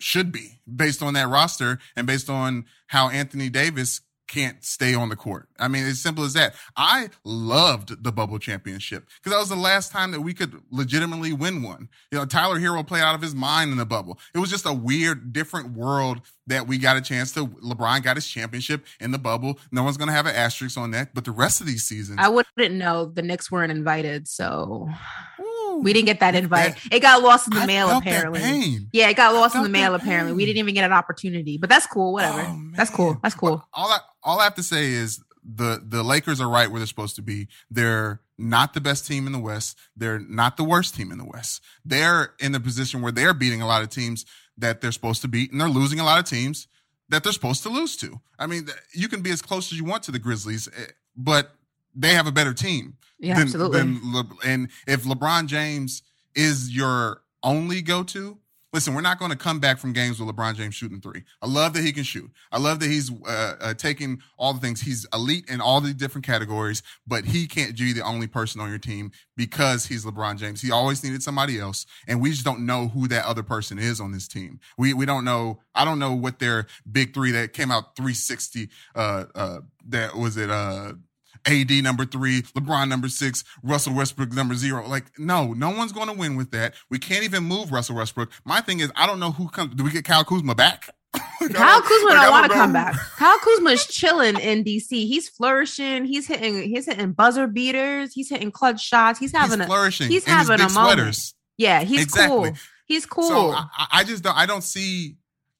should be based on that roster and based on how Anthony Davis can't stay on the court. I mean, it's simple as that. I loved the bubble championship because that was the last time that we could legitimately win one. You know, Tyler Herro played out of his mind in the bubble. It was just a weird, different world that we got a chance to. LeBron got his championship in the bubble. No one's going to have an asterisk on that. But the rest of these seasons, I wouldn't know. The Knicks weren't invited, so Ooh, we didn't get that invite. that- it got lost in the I mail, apparently. Yeah, it got lost in the mail. Apparently, we didn't even get an opportunity. But that's cool. Whatever. Oh, that's cool. That's cool. All I all I have to say is the the Lakers are right where they're supposed to be. They're not the best team in the West. They're not the worst team in the West. They're in the position where they're beating a lot of teams that they're supposed to beat, and they're losing a lot of teams that they're supposed to lose to. I mean, you can be as close as you want to the Grizzlies, eh, but they have a better team. Yeah, than- absolutely. than Le- and if LeBron James is your only go to, listen, we're not going to come back from games with LeBron James shooting three. I love that he can shoot. I love that he's uh, uh, taking all the things. He's elite in all the different categories, but he can't be the only person on your team because he's LeBron James. He always needed somebody else, and we just don't know who that other person is on this team. We we don't know. I don't know what their big three that came out 360. Uh, uh, that was it. Uh, AD number three, LeBron number six, Russell Westbrook number zero. Like, no, no one's going to win with that. We can't even move Russell Westbrook. My thing is, I don't know who comes. Do we get Kyle Kuzma back? Like, Kyle Kuzma like, don't want to come back. Kyle Kuzma's chilling in DC. He's flourishing. He's hitting. He's hitting buzzer beaters. He's hitting clutch shots. He's He's having a. flourishing. he's in having a moment. sweaters. Yeah, he's Exactly. cool. He's cool. So I, I just don't. I don't see.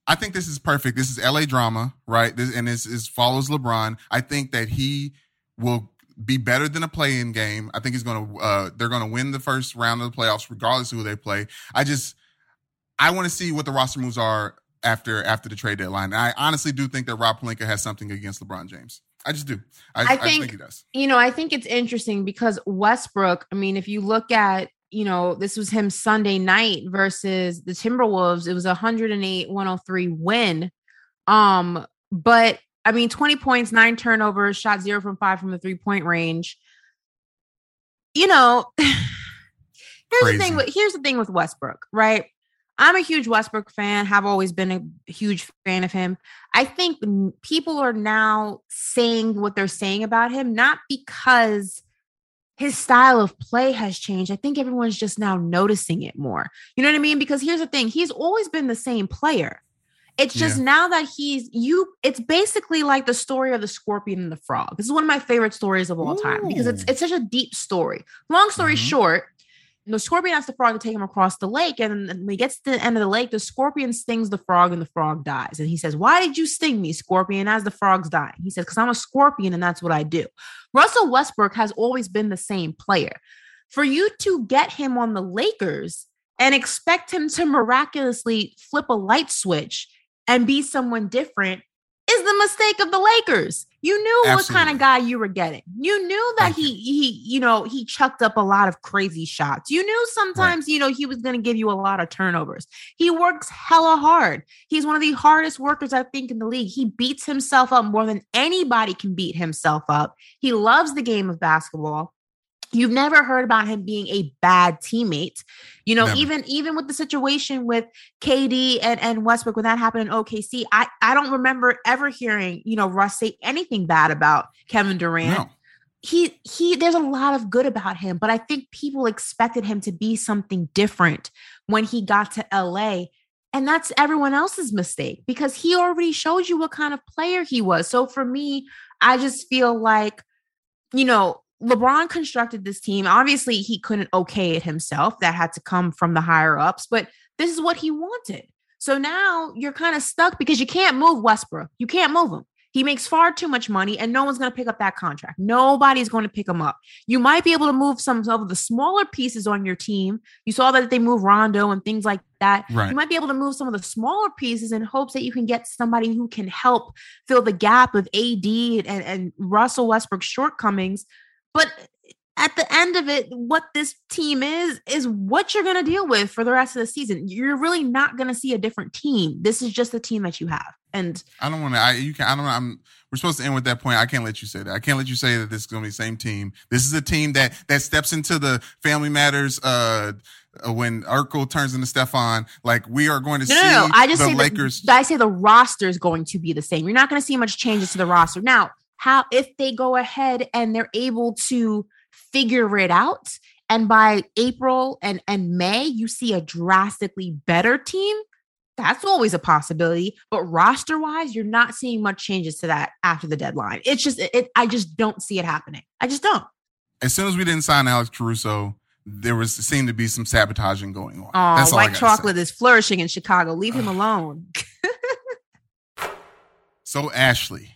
I think this is perfect. This is LA drama, right? This and this is follows LeBron. I think that he will be better than a play-in game. I think he's going to. Uh, they're going to win the first round of the playoffs, regardless of who they play. I just, I want to see what the roster moves are after after the trade deadline. And I honestly do think that Rob Pelinka has something against LeBron James. I just do. I, I I, just think- think he does. you know, I think it's interesting because Westbrook, I mean, if you look at, you know, this was him Sunday night versus the Timberwolves, it was a 108 103 win. Um, but I mean, 20 points, nine turnovers, shot zero from five from the three point range. You know, here's the thing with here's the thing with Westbrook, right? I'm a huge Westbrook fan, have always been a huge fan of him. I think people are now saying what they're saying about him, not because his style of play has changed. I think everyone's just now noticing it more. You know what I mean? Because here's the thing he's always been the same player. It's just yeah. now that he's you, it's basically like the story of the scorpion and the frog. This is one of my favorite stories of all Ooh. time because it's it's such a deep story. Long story mm-hmm. short, the scorpion asks the frog to take him across the lake. And when he gets to the end of the lake, the scorpion stings the frog and the frog dies. And he says, Why did you sting me, scorpion, as the frog's dying? He says, Because I'm a scorpion and that's what I do. Russell Westbrook has always been the same player. For you to get him on the Lakers and expect him to miraculously flip a light switch and be someone different is the mistake of the Lakers. You knew Absolutely. what kind of guy you were getting. You knew that Thank he you. he you know he chucked up a lot of crazy shots. You knew sometimes right. you know he was going to give you a lot of turnovers. He works hella hard. He's one of the hardest workers I think in the league. He beats himself up more than anybody can beat himself up. He loves the game of basketball. You've never heard about him being a bad teammate. You know, never. even even with the situation with KD and, and Westbrook when that happened in OKC, I, I don't remember ever hearing, you know, Russ say anything bad about Kevin Durant. No. He he there's a lot of good about him, but I think people expected him to be something different when he got to LA. And that's everyone else's mistake because he already showed you what kind of player he was. So for me, I just feel like, you know, LeBron constructed this team. Obviously, he couldn't okay it himself. That had to come from the higher ups, but this is what he wanted. So now you're kind of stuck because you can't move Westbrook. You can't move him. He makes far too much money and no one's going to pick up that contract. Nobody's going to pick him up. You might be able to move some of the smaller pieces on your team. You saw that they move Rondo and things like that. Right. You might be able to move some of the smaller pieces in hopes that you can get somebody who can help fill the gap of AD and, and Russell Westbrook's shortcomings but at the end of it, what this team is, is what you're going to deal with for the rest of the season. You're really not going to see a different team. This is just the team that you have. And I don't want to, I, you can, I don't know. I'm, we're supposed to end with that point. I can't let you say that. I can't let you say that this is going to be the same team. This is a team that, that steps into the family matters, uh, uh when Urkel turns into Stefan, like we are going to no, see no, no. I just the say Lakers. The, I say the roster is going to be the same. You're not going to see much changes to the roster. Now, how if they go ahead and they're able to figure it out and by April and and May you see a drastically better team that's always a possibility but roster wise you're not seeing much changes to that after the deadline it's just it, I just don't see it happening I just don't as soon as we didn't sign Alex Caruso there was seemed to be some sabotaging going on. Oh, white chocolate say. is flourishing in Chicago. Leave him alone. so Ashley,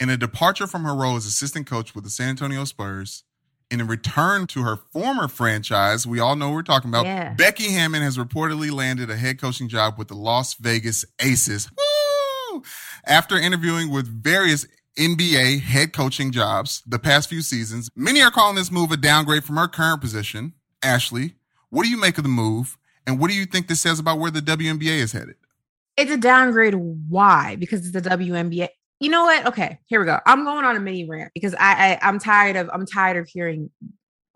in a departure from her role as assistant coach with the San Antonio Spurs, in a return to her former franchise, we all know we're talking about. Yeah. Becky Hammon has reportedly landed a head coaching job with the Las Vegas Aces. Woo! After interviewing with various NBA head coaching jobs the past few seasons, many are calling this move a downgrade from her current position. Ashley, what do you make of the move? And what do you think this says about where the WNBA is headed? It's a downgrade. Why? Because it's the WNBA you know what? Okay, here we go. I'm going on a mini rant because I, I am tired of I'm tired of hearing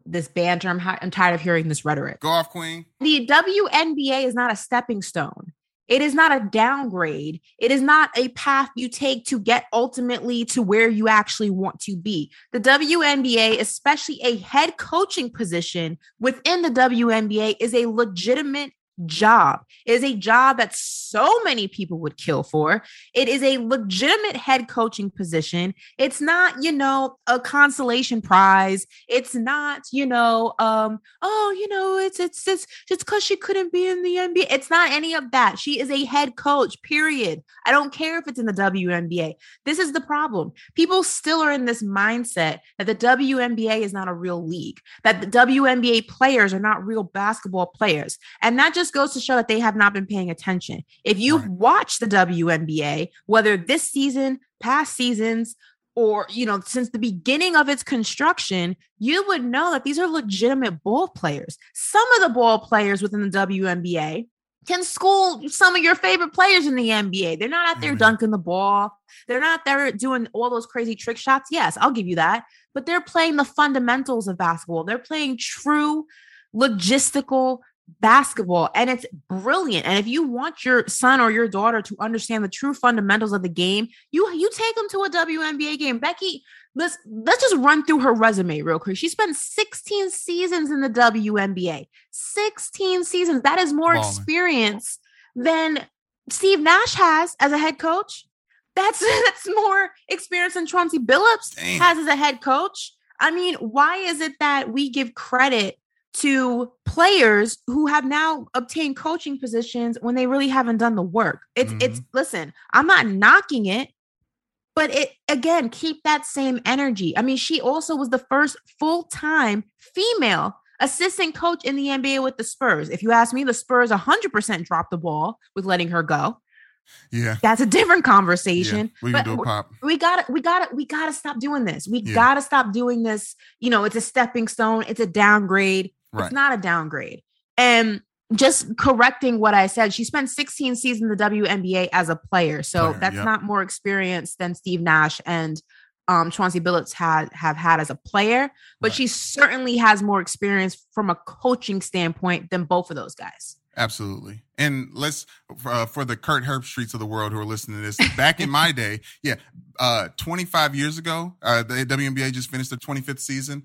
this banter. I'm I'm tired of hearing this rhetoric. Go off, Queen. The WNBA is not a stepping stone. It is not a downgrade. It is not a path you take to get ultimately to where you actually want to be. The WNBA, especially a head coaching position within the WNBA, is a legitimate job. It is a job that so many people would kill for. It is a legitimate head coaching position. It's not, you know, a consolation prize. It's not, you know, um, oh, you know, it's it's it's just because she couldn't be in the NBA. It's not any of that. She is a head coach, period. I don't care if it's in the WNBA. This is the problem. People still are in this mindset that the WNBA is not a real league, that the WNBA players are not real basketball players. And that just just goes to show that they have not been paying attention. If you've right. watched the WNBA, whether this season, past seasons, or you know since the beginning of its construction you would know that these are legitimate ball players some of the ball players within the WNBA can school some of your favorite players in the NBA. They're not out there mm-hmm. dunking the ball. They're not there doing all those crazy trick shots. Yes, I'll give you that. But they're playing the fundamentals of basketball. They're playing true logistical basketball and it's brilliant. And if you want your son or your daughter to understand the true fundamentals of the game, you you take them to a WNBA game. Becky, let's let's just run through her resume real quick. She spent 16 seasons in the WNBA. 16 seasons. That is more experience than Steve Nash has as a head coach. That's that's more experience than Chauncey Billups Damn. has as a head coach. I mean, why is it that we give credit to players who have now obtained coaching positions when they really haven't done the work. It's mm-hmm. it's listen, I'm not knocking it, but it again, keep that same energy. I mean, she also was the first full-time female assistant coach in the NBA with the Spurs. If you ask me, the Spurs 100% dropped the ball with letting her go. Yeah. That's a different conversation. Yeah, we can do a pop. We gotta, we gotta, we gotta stop doing this. We yeah. gotta stop doing this. You know, it's a stepping stone, it's a downgrade. Right. It's not a downgrade. And just correcting what I said, she spent 16 seasons in the WNBA as a player. So player, that's yep. not more experience than Steve Nash and um, Chauncey Billups had have had as a player, but right. she certainly has more experience from a coaching standpoint than both of those guys. Absolutely. And let's uh, for the Kirk Herbstreits of the world who are listening to this. Back in my day, yeah, uh, 25 years ago, uh, the WNBA just finished their 25th season.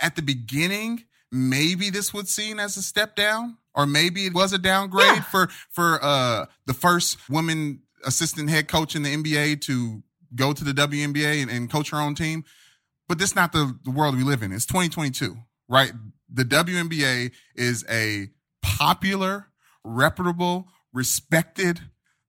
At the beginning, maybe this was seen as a step down, or maybe it was a downgrade yeah. for for uh, the first woman assistant head coach in the NBA to go to the WNBA and, and coach her own team. But this is not the, the world we live in. It's 2022, right? The WNBA is a popular, reputable, respected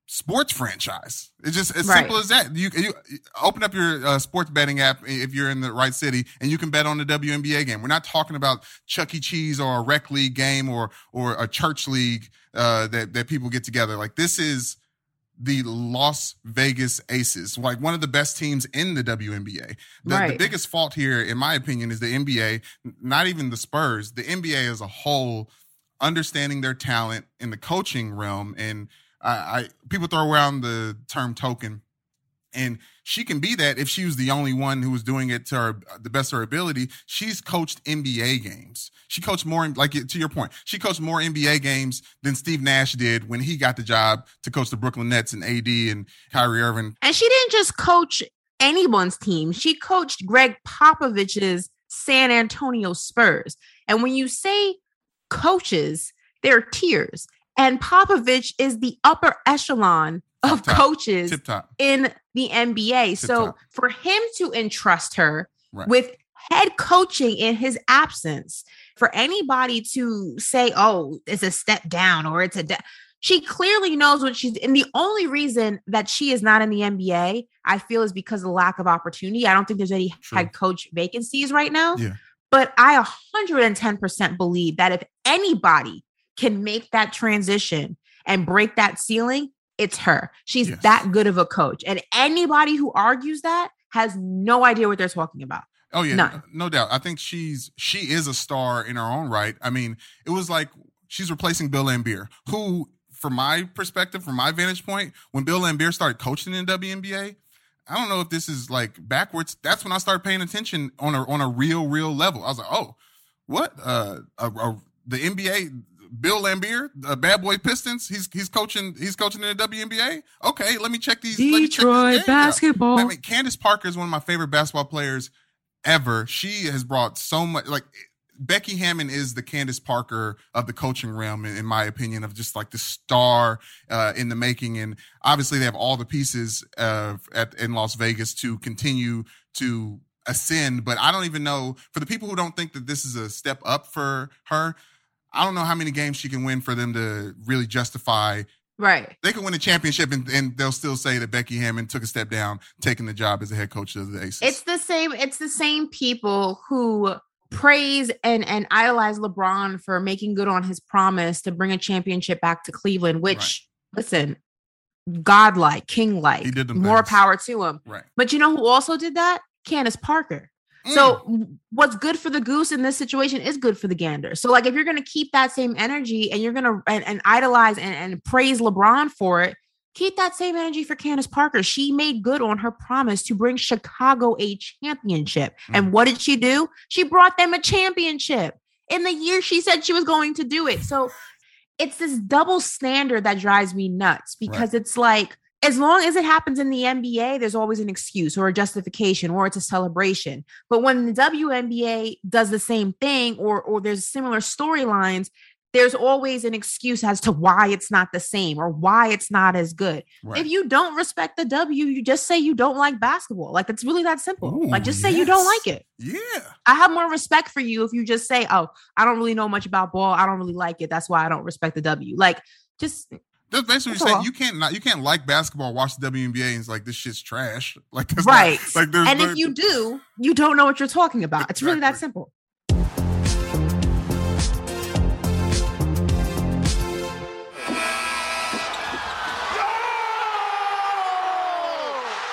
sports franchise. It's just as right. simple as that. You, you open up your uh, sports betting app if you're in the right city, and you can bet on the WNBA game. We're not talking about Chuck E. Cheese or a rec league game or or a church league uh, that that people get together. Like this is the Las Vegas Aces, like one of the best teams in the WNBA. The, right. the biggest fault here, in my opinion, is the NBA. Not even the Spurs. The NBA as a whole, understanding their talent in the coaching realm and I, I people throw around the term token, and she can be that if she was the only one who was doing it to her the best of her ability. She's coached NBA games. She coached more, like to your point, she coached more NBA games than Steve Nash did when he got the job to coach the Brooklyn Nets and AD and Kyrie Irving. And she didn't just coach anyone's team; she coached Gregg Popovich's San Antonio Spurs. And when you say coaches, there are tiers. And Popovich is the upper echelon of Tip-top. coaches Tip-top. in the NBA. Tip-top. So for him to entrust her right. with head coaching in his absence, for anybody to say, oh, it's a step down or it's a de-, she clearly knows what she's and the only reason that she is not in the NBA, I feel, is because of the lack of opportunity. I don't think there's any True. head coach vacancies right now. Yeah. But I 110% believe that if anybody can make that transition and break that ceiling, it's her. She's yes. that good of a coach. And anybody who argues that has no idea what they're talking about. Oh yeah, no, no doubt. I think she's she is a star in her own right. I mean, it was like she's replacing Bill Laimbeer, who, from my perspective, from my vantage point, when Bill Laimbeer started coaching in WNBA, I don't know if this is like backwards. That's when I started paying attention on a on a real, real level. I was like, oh, what? Uh, a, a, the NBA Bill Laimbeer, uh, Bad Boy Pistons. He's he's coaching he's coaching in the WNBA. Okay, let me check these. Detroit check basketball. I mean, Candace Parker is one of my favorite basketball players ever. She has brought so much. Like Becky Hammon is the Candace Parker of the coaching realm, in, in my opinion, of just like the star uh, in the making. And obviously, they have all the pieces uh, at in Las Vegas to continue to ascend. But I don't even know for the people who don't think that this is a step up for her. I don't know how many games she can win for them to really justify. Right. They can win a championship and, and they'll still say that Becky Hammon took a step down, taking the job as the head coach of the Aces. It's the same. It's the same people who praise and and idolize LeBron for making good on his promise to bring a championship back to Cleveland. Which, right. listen, godlike, king like, more things. power to him. Right. But you know who also did that? Candace Parker. So mm. what's good for the goose in this situation is good for the gander. So like if you're going to keep that same energy and you're going to and, and, idolize and, and praise LeBron for it, keep that same energy for Candace Parker. She made good on her promise to bring Chicago a championship. Mm. And what did she do? She brought them a championship in the year she said she was going to do it. So it's this double standard that drives me nuts because right. it's like as long as it happens in the NBA, there's always an excuse or a justification or it's a celebration. But when the WNBA does the same thing or or there's similar storylines, there's always an excuse as to why it's not the same or why it's not as good. Right. If you don't respect the W, you just say you don't like basketball. Like it's really that simple. Ooh, like just say yes. you don't like it. Yeah. I have more respect for you if you just say, "Oh, I don't really know much about ball. I don't really like it. That's why I don't respect the W." Like just that's basically that's saying you can't not you can't like basketball, watch the WNBA, and it's like this shit's trash. Like right. Not, like there's and if you do, you don't know what you're talking about. Exactly. It's really that simple.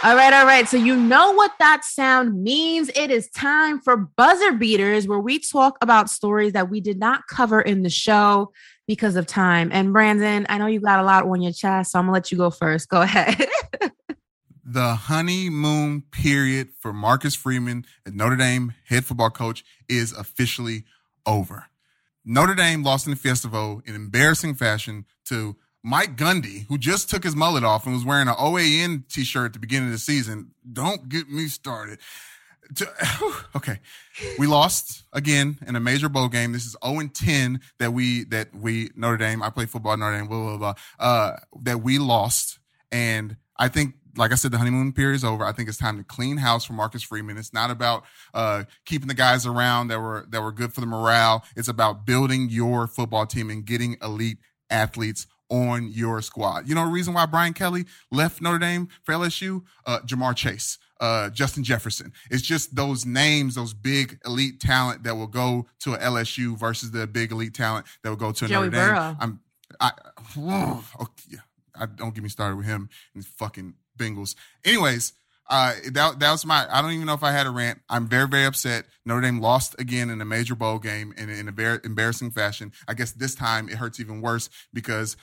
All right, all right. So you know what that sound means. It is time for buzzer beaters, where we talk about stories that we did not cover in the show because of time. And Brandon, I know you got a lot on your chest, so I'm gonna let you go first. Go ahead. the honeymoon period for Marcus Freeman, Notre Dame head football coach, is officially over. Notre Dame lost in the Fiesta Bowl in embarrassing fashion to Mike Gundy, who just took his mullet off and was wearing an OAN t-shirt at the beginning of the season. Don't get me started. Okay, we lost again in a major bowl game. This is 0 10 that we that we Notre Dame. I play football Notre Dame. Blah blah blah. Uh, that we lost, and I think like I said, the honeymoon period is over. I think it's time to clean house for Marcus Freeman. It's not about uh, keeping the guys around that were that were good for the morale. It's about building your football team and getting elite athletes on your squad. You know the reason why Brian Kelly left Notre Dame for LSU? Uh, Ja'Marr Chase, uh, Justin Jefferson. It's just those names, those big elite talent that will go to a LSU versus the big elite talent that will go to Joey Notre Dame. Burrow. I'm, I, oh, yeah, I don't get me started with him and fucking Bengals. Anyways, uh, that that was my. I don't even know if I had a rant. I'm very very upset. Notre Dame lost again in a major bowl game in, in a very embarrassing fashion. I guess this time it hurts even worse because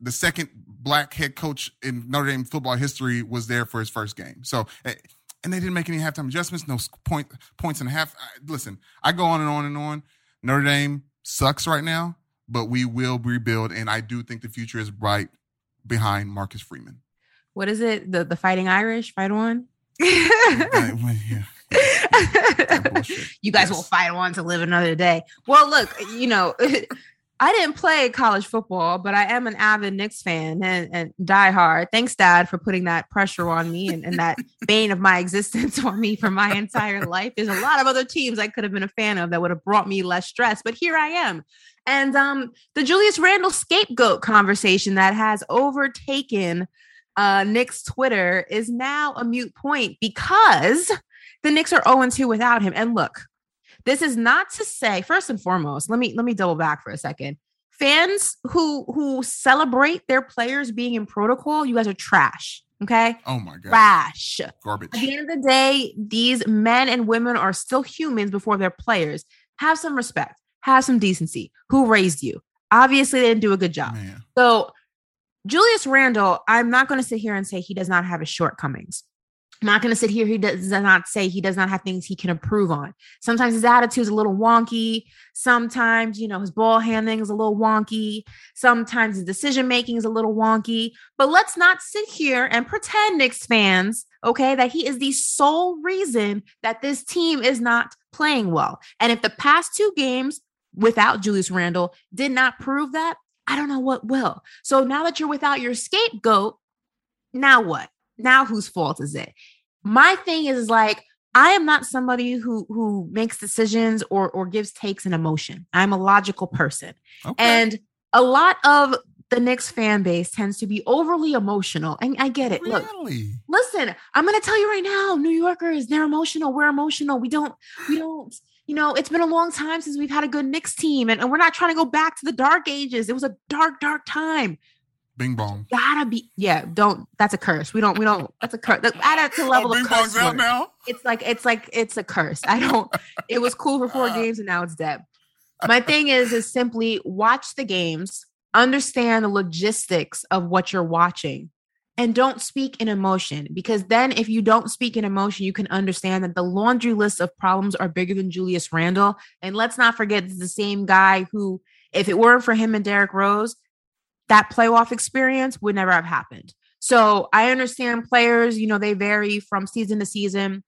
the second black head coach in Notre Dame football history was there for his first game. So, eh, and they didn't make any halftime adjustments, no point points and a half. Listen, I go on and on and on. Notre Dame sucks right now, but we will rebuild, and I do think the future is bright behind Marcus Freeman. What is it? The the Fighting Irish fight on? yeah. you guys yes. will fight on to live another day. Well, look, you know, I didn't play college football, but I am an avid Knicks fan and, and die hard. Thanks, Dad, for putting that pressure on me and, and that bane of my existence on me for my entire life. There's a lot of other teams I could have been a fan of that would have brought me less stress, but here I am. And um, the Julius Randle scapegoat conversation that has overtaken uh, Knicks Twitter is now a mute point because the Knicks are 0 2 without him. And look, this is not to say, first and foremost, let me let me double back for a second. Fans who who celebrate their players being in protocol, you guys are trash. Okay. Oh my god. Trash. Garbage. At the end of the day, these men and women are still humans before they're players. Have some respect. Have some decency. Who raised you? Obviously, they didn't do a good job. Man. So Julius Randle, I'm not going to sit here and say he does not have his shortcomings. I'm not going to sit here. He does not say he does not have things he can improve on. Sometimes his attitude is a little wonky. Sometimes, you know, his ball handling is a little wonky. Sometimes his decision making is a little wonky. But let's not sit here and pretend, Knicks fans, okay, that he is the sole reason that this team is not playing well. And if the past two games without Julius Randle did not prove that, I don't know what will. So now that you're without your scapegoat, now what? Now whose fault is it? My thing is like, I am not somebody who who makes decisions or or gives takes in emotion. I'm a logical person. Okay. And a lot of the Knicks fan base tends to be overly emotional. And I get it. Really? Look, listen, I'm gonna tell you right now, New Yorkers, they're emotional. We're emotional. We don't, we don't, you know, it's been a long time since we've had a good Knicks team. And, and we're not trying to go back to the dark ages. It was a dark, dark time. Bing bong. Gotta be yeah. Don't that's a curse. We don't we don't that's a curse. Add it to oh, level oh, of curse. Out now. It's like it's like it's a curse. I don't. It was cool for four games and now it's dead. My thing is is simply watch the games, understand the logistics of what you're watching, and don't speak in emotion because then if you don't speak in emotion, you can understand that the laundry list of problems are bigger than Julius Randle. And let's not forget, the same guy who, if it weren't for him and Derrick Rose, that playoff experience would never have happened. So I understand players, you know, they vary from season to season.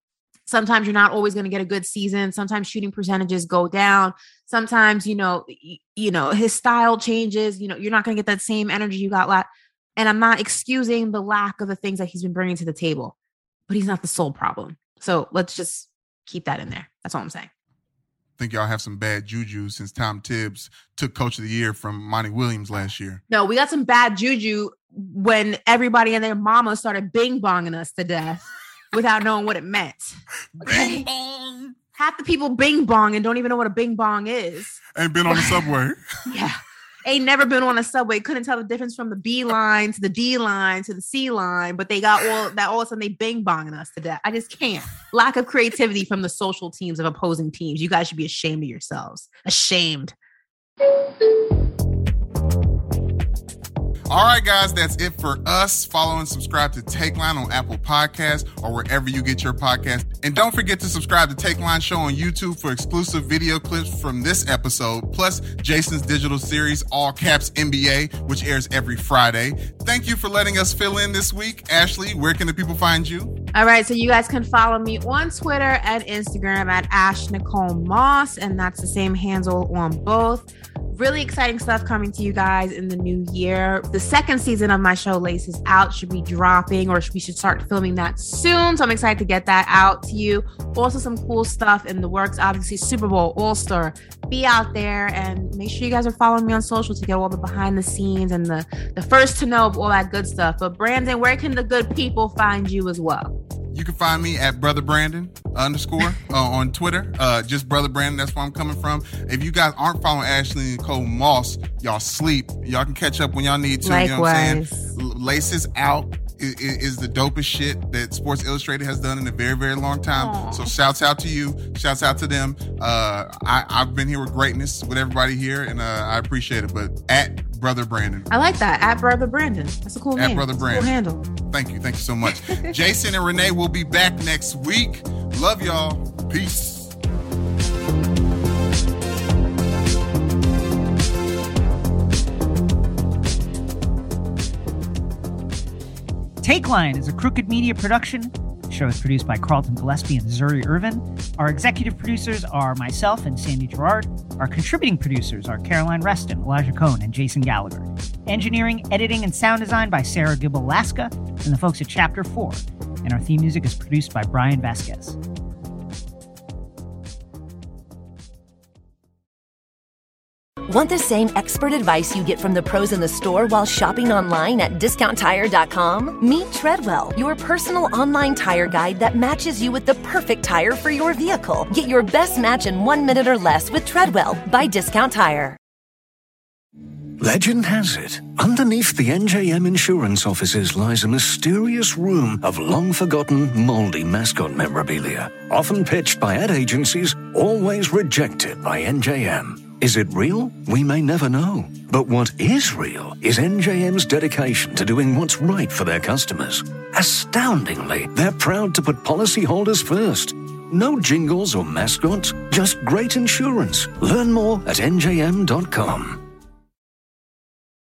Sometimes you're not always going to get a good season. Sometimes shooting percentages go down. Sometimes, you know, you know, his style changes. You know, you're not going to get that same energy you got last. And I'm not excusing the lack of the things that he's been bringing to the table, but he's not the sole problem. So let's just keep that in there. That's all I'm saying. Think y'all have some bad juju since Tom Thibs took Coach of the Year from Monty Williams last year. No, we got some bad juju when everybody and their mama started bing bonging us to death without knowing what it meant. Okay. Half the people bing bong and don't even know what a bing bong is. Ain't been on the subway. Yeah. Ain't never been on a subway, couldn't tell the difference from the B line to the D line to the C line, but they got all that all of a sudden they bing bonging us to death. I just can't. Lack of creativity from the social teams of opposing teams. You guys should be ashamed of yourselves. Ashamed. All right, guys, that's it for us. Follow and subscribe to Take Line on Apple Podcasts or wherever you get your podcast. And don't forget to subscribe to Take Line Show on YouTube for exclusive video clips from this episode, plus Jason's digital series, All Caps NBA, which airs every Friday. Thank you for letting us fill in this week. Ashley, where can the people find you? All right, so you guys can follow me on Twitter and Instagram at Ash Nicole Moss, and that's the same handle on both. Really exciting stuff coming to you guys in the new year. The second season of my show, Laces out, should be dropping, or we should start filming that soon. So I'm excited to get that out to you. Also, some cool stuff in the works. Obviously, Super Bowl, All Star. Be out there and make sure you guys are following me on social to get all the behind the scenes and the the first to know of all that good stuff. But Brandon, where can the good people find you as well? You can find me at Brother Brandon underscore uh, on Twitter. Uh, just Brother Brandon. That's where I'm coming from. If you guys aren't following Ashley and Nicole Moss, y'all sleep. Y'all can catch up when y'all need to. You know what I'm saying? Laces out is, is the dopest shit that Sports Illustrated has done in a very, very long time. Aw. So shouts out to you. Shouts out to them. Uh, I, I've been here with greatness with everybody here, and uh, I appreciate it. But at Brother Brandon. I like that. At Brother Brandon. That's a cool At name. Brother That's a Cool Brandon. handle. Thank you. Thank you so much. Jason and Renee will be back next week. Love y'all. Peace. Take Line is a crooked media production. The show is produced by Carlton Gillespie and Zuri Irvin. Our executive producers are myself and Sandy Girard. Our contributing producers are Caroline Reston, Elijah Cohn, and Jason Gallagher. Engineering, editing, and sound design by Sarah Gibble Laska and the folks at Chapter 4. And our theme music is produced by Brian Vasquez. Want the same expert advice you get from the pros in the store while shopping online at discounttire.com? Meet Treadwell, your personal online tire guide that matches you with the perfect tire for your vehicle. Get your best match in one minute or less with Treadwell by Discount Tire. Legend has it, underneath the NJM insurance offices lies a mysterious room of long forgotten, moldy mascot memorabilia. Often pitched by ad agencies, always rejected by NJM. Is it real? We may never know. But what is real is NJM's dedication to doing what's right for their customers. Astoundingly, they're proud to put policyholders first. No jingles or mascots, just great insurance. Learn more at njm.com.